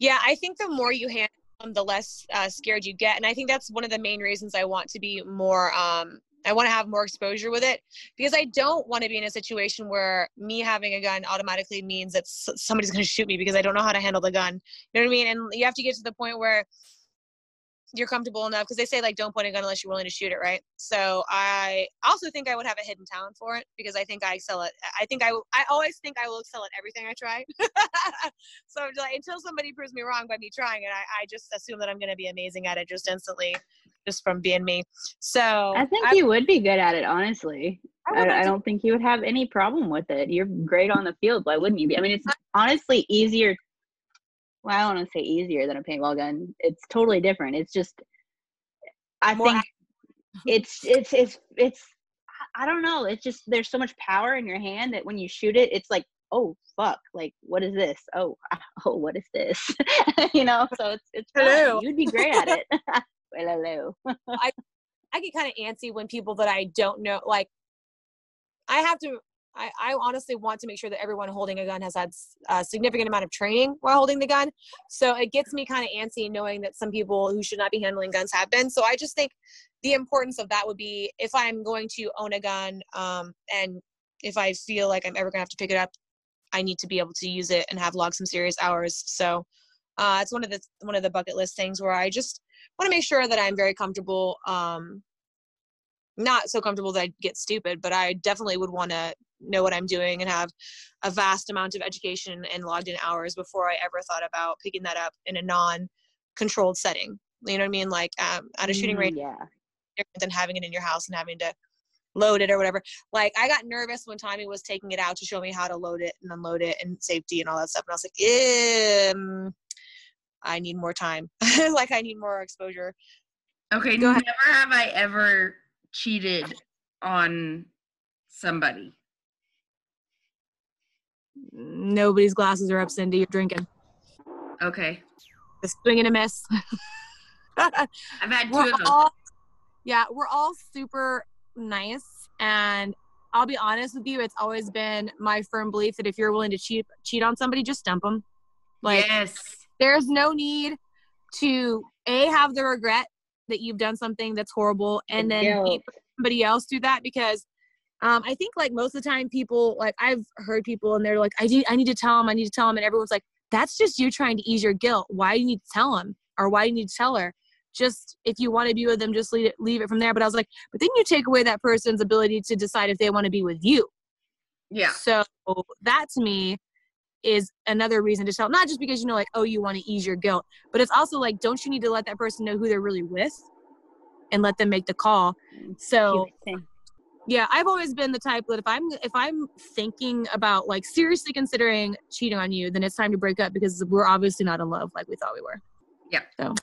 [SPEAKER 1] Yeah, I think the more you handle them, the less uh, scared you get, and I think that's one of the main reasons I want to be more. Um, I want to have more exposure with it because I don't want to be in a situation where me having a gun automatically means that somebody's going to shoot me because I don't know how to handle the gun. You know what I mean? And you have to get to the point where you're comfortable enough because they say like don't point a gun unless you're willing to shoot it, right? So I also think I would have a hidden talent for it because I think I excel at. I think I I always think I will excel at everything I try. (laughs) so like, until somebody proves me wrong by me trying it, I, I just assume that I'm going to be amazing at it just instantly, just from being me. So
[SPEAKER 3] I think you would be good at it, honestly.
[SPEAKER 1] I
[SPEAKER 3] I, I don't think you would have any problem with it. You're great on the field. Why wouldn't you be? I mean, it's honestly easier. Well, I don't want to say easier than a paintball gun. It's totally different. It's just, I
[SPEAKER 1] More
[SPEAKER 3] think (laughs) it's it's it's it's. I- I don't know. It's just there's so much power in your hand that when you shoot it, it's like, oh fuck, like what is this? Oh, (laughs) oh, what is this? (laughs) you know. So it's it's fun.
[SPEAKER 1] Hello.
[SPEAKER 3] You'd be great at it. well, hello.
[SPEAKER 1] I get kind of antsy when people that I don't know, like, I have to. I, I honestly want to make sure that everyone holding a gun has had a significant amount of training while holding the gun. So it gets me kind of antsy knowing that some people who should not be handling guns have been. So I just think the importance of that would be if I'm going to own a gun um, and if I feel like I'm ever going to have to pick it up, I need to be able to use it and have logged some serious hours. So uh, it's one of the one of the bucket list things where I just want to make sure that I'm very comfortable. Um, not so comfortable that I get stupid, but I definitely would want to know what I'm doing and have a vast amount of education and logged in hours before I ever thought about picking that up in a non-controlled setting. You know what I mean? Like um, at a shooting
[SPEAKER 3] Mm,
[SPEAKER 1] range,
[SPEAKER 3] Yeah.
[SPEAKER 1] different than having it in your house and having to load it or whatever. Like I got nervous when Tommy was taking it out to show me how to load it and unload it and safety and all that stuff, and I was like, um, I need more time. (laughs) like I need more exposure.
[SPEAKER 2] Okay,
[SPEAKER 1] Go
[SPEAKER 2] never
[SPEAKER 1] ahead.
[SPEAKER 2] have I ever cheated on somebody.
[SPEAKER 1] Nobody's glasses are up, Cindy. You're drinking.
[SPEAKER 2] Okay.
[SPEAKER 1] The swing and a miss. (laughs)
[SPEAKER 2] I've had 2
[SPEAKER 1] we're
[SPEAKER 2] of those.
[SPEAKER 1] all, yeah, we're all super nice. And I'll be honest with you, it's always been my firm belief that if you're willing to cheat cheat on somebody, just dump them. Like
[SPEAKER 2] yes.
[SPEAKER 1] there's no need to a have the regret that you've done something that's horrible, and then B, somebody else do that because um, I think like most of the time people like I've heard people and they're like I need I need to tell them I need to tell them and everyone's like that's just you trying to ease your guilt. Why do you need to tell them or why do you need to tell her? Just if you want to be with them just leave it leave it from there. But I was like but then you take away that person's ability to decide if they want to be with you.
[SPEAKER 2] Yeah.
[SPEAKER 1] so that to me is another reason to tell not just because you know like oh you want to ease your guilt but it's also like don't you need to let that person know who they're really with and let them make the call? So
[SPEAKER 3] Cute thing.
[SPEAKER 1] Yeah i've always been the type that if i'm if i'm thinking about like seriously considering cheating on you then it's time to break up because we're obviously not in love like we thought we were
[SPEAKER 2] Yeah.
[SPEAKER 1] so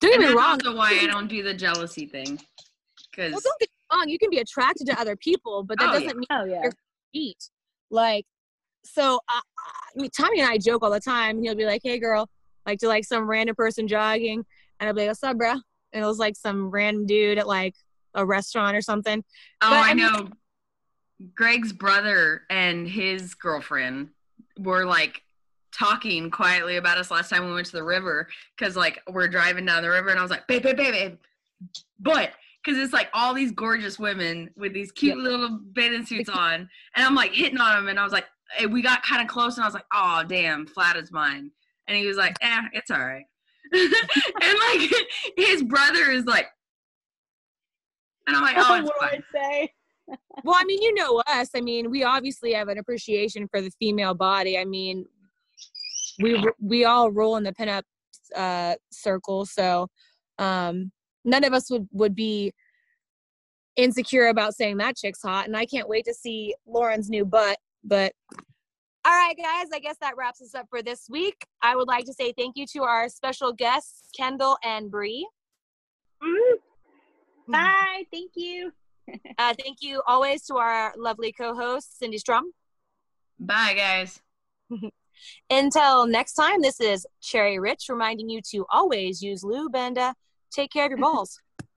[SPEAKER 1] don't get
[SPEAKER 2] And
[SPEAKER 1] me
[SPEAKER 2] that's
[SPEAKER 1] wrong
[SPEAKER 2] also why I don't do the jealousy thing. Because
[SPEAKER 1] well don't get me wrong you can be attracted to other people but that
[SPEAKER 2] Oh,
[SPEAKER 1] doesn't mean
[SPEAKER 3] Oh yeah.
[SPEAKER 1] You're- cheat like so I, I mean tommy and i joke all the time he'll be like hey girl like to like some random person jogging and i'll be like what's up bro and it was like some random dude at like a restaurant or something
[SPEAKER 2] Oh,
[SPEAKER 1] But,
[SPEAKER 2] I,
[SPEAKER 1] I mean-
[SPEAKER 2] know. Greg's brother and his girlfriend were like talking quietly about us last time we went to the river because like we're driving down the river and I was like, babe, babe, babe, babe. But because it's like all these gorgeous women with these cute little bathing suits on, and I'm like hitting on them, and I was like, hey, we got kind of close, and I was like, oh damn, flat is mine, and he was like, eh, it's all right, (laughs) and like (laughs) his brother is like, and I'm like, (laughs) oh, it's
[SPEAKER 3] what do. I say?
[SPEAKER 1] well i mean you know us i mean we obviously have an appreciation for the female body i mean we we all roll in the pinup uh circle so um none of us would would be insecure about saying that chick's hot and i can't wait to see lauren's new butt but all right guys i guess that wraps us up for this week i would like to say thank you to our special guests kendall and Bree.
[SPEAKER 5] Mhm.
[SPEAKER 3] Bye. Thank you. (laughs)
[SPEAKER 1] uh thank you always to our lovely co-host cindy strum
[SPEAKER 2] Bye, guys. (laughs)
[SPEAKER 1] Until next time, this is Cherry Rich reminding you to always use lube and uh, take care of your (laughs) balls.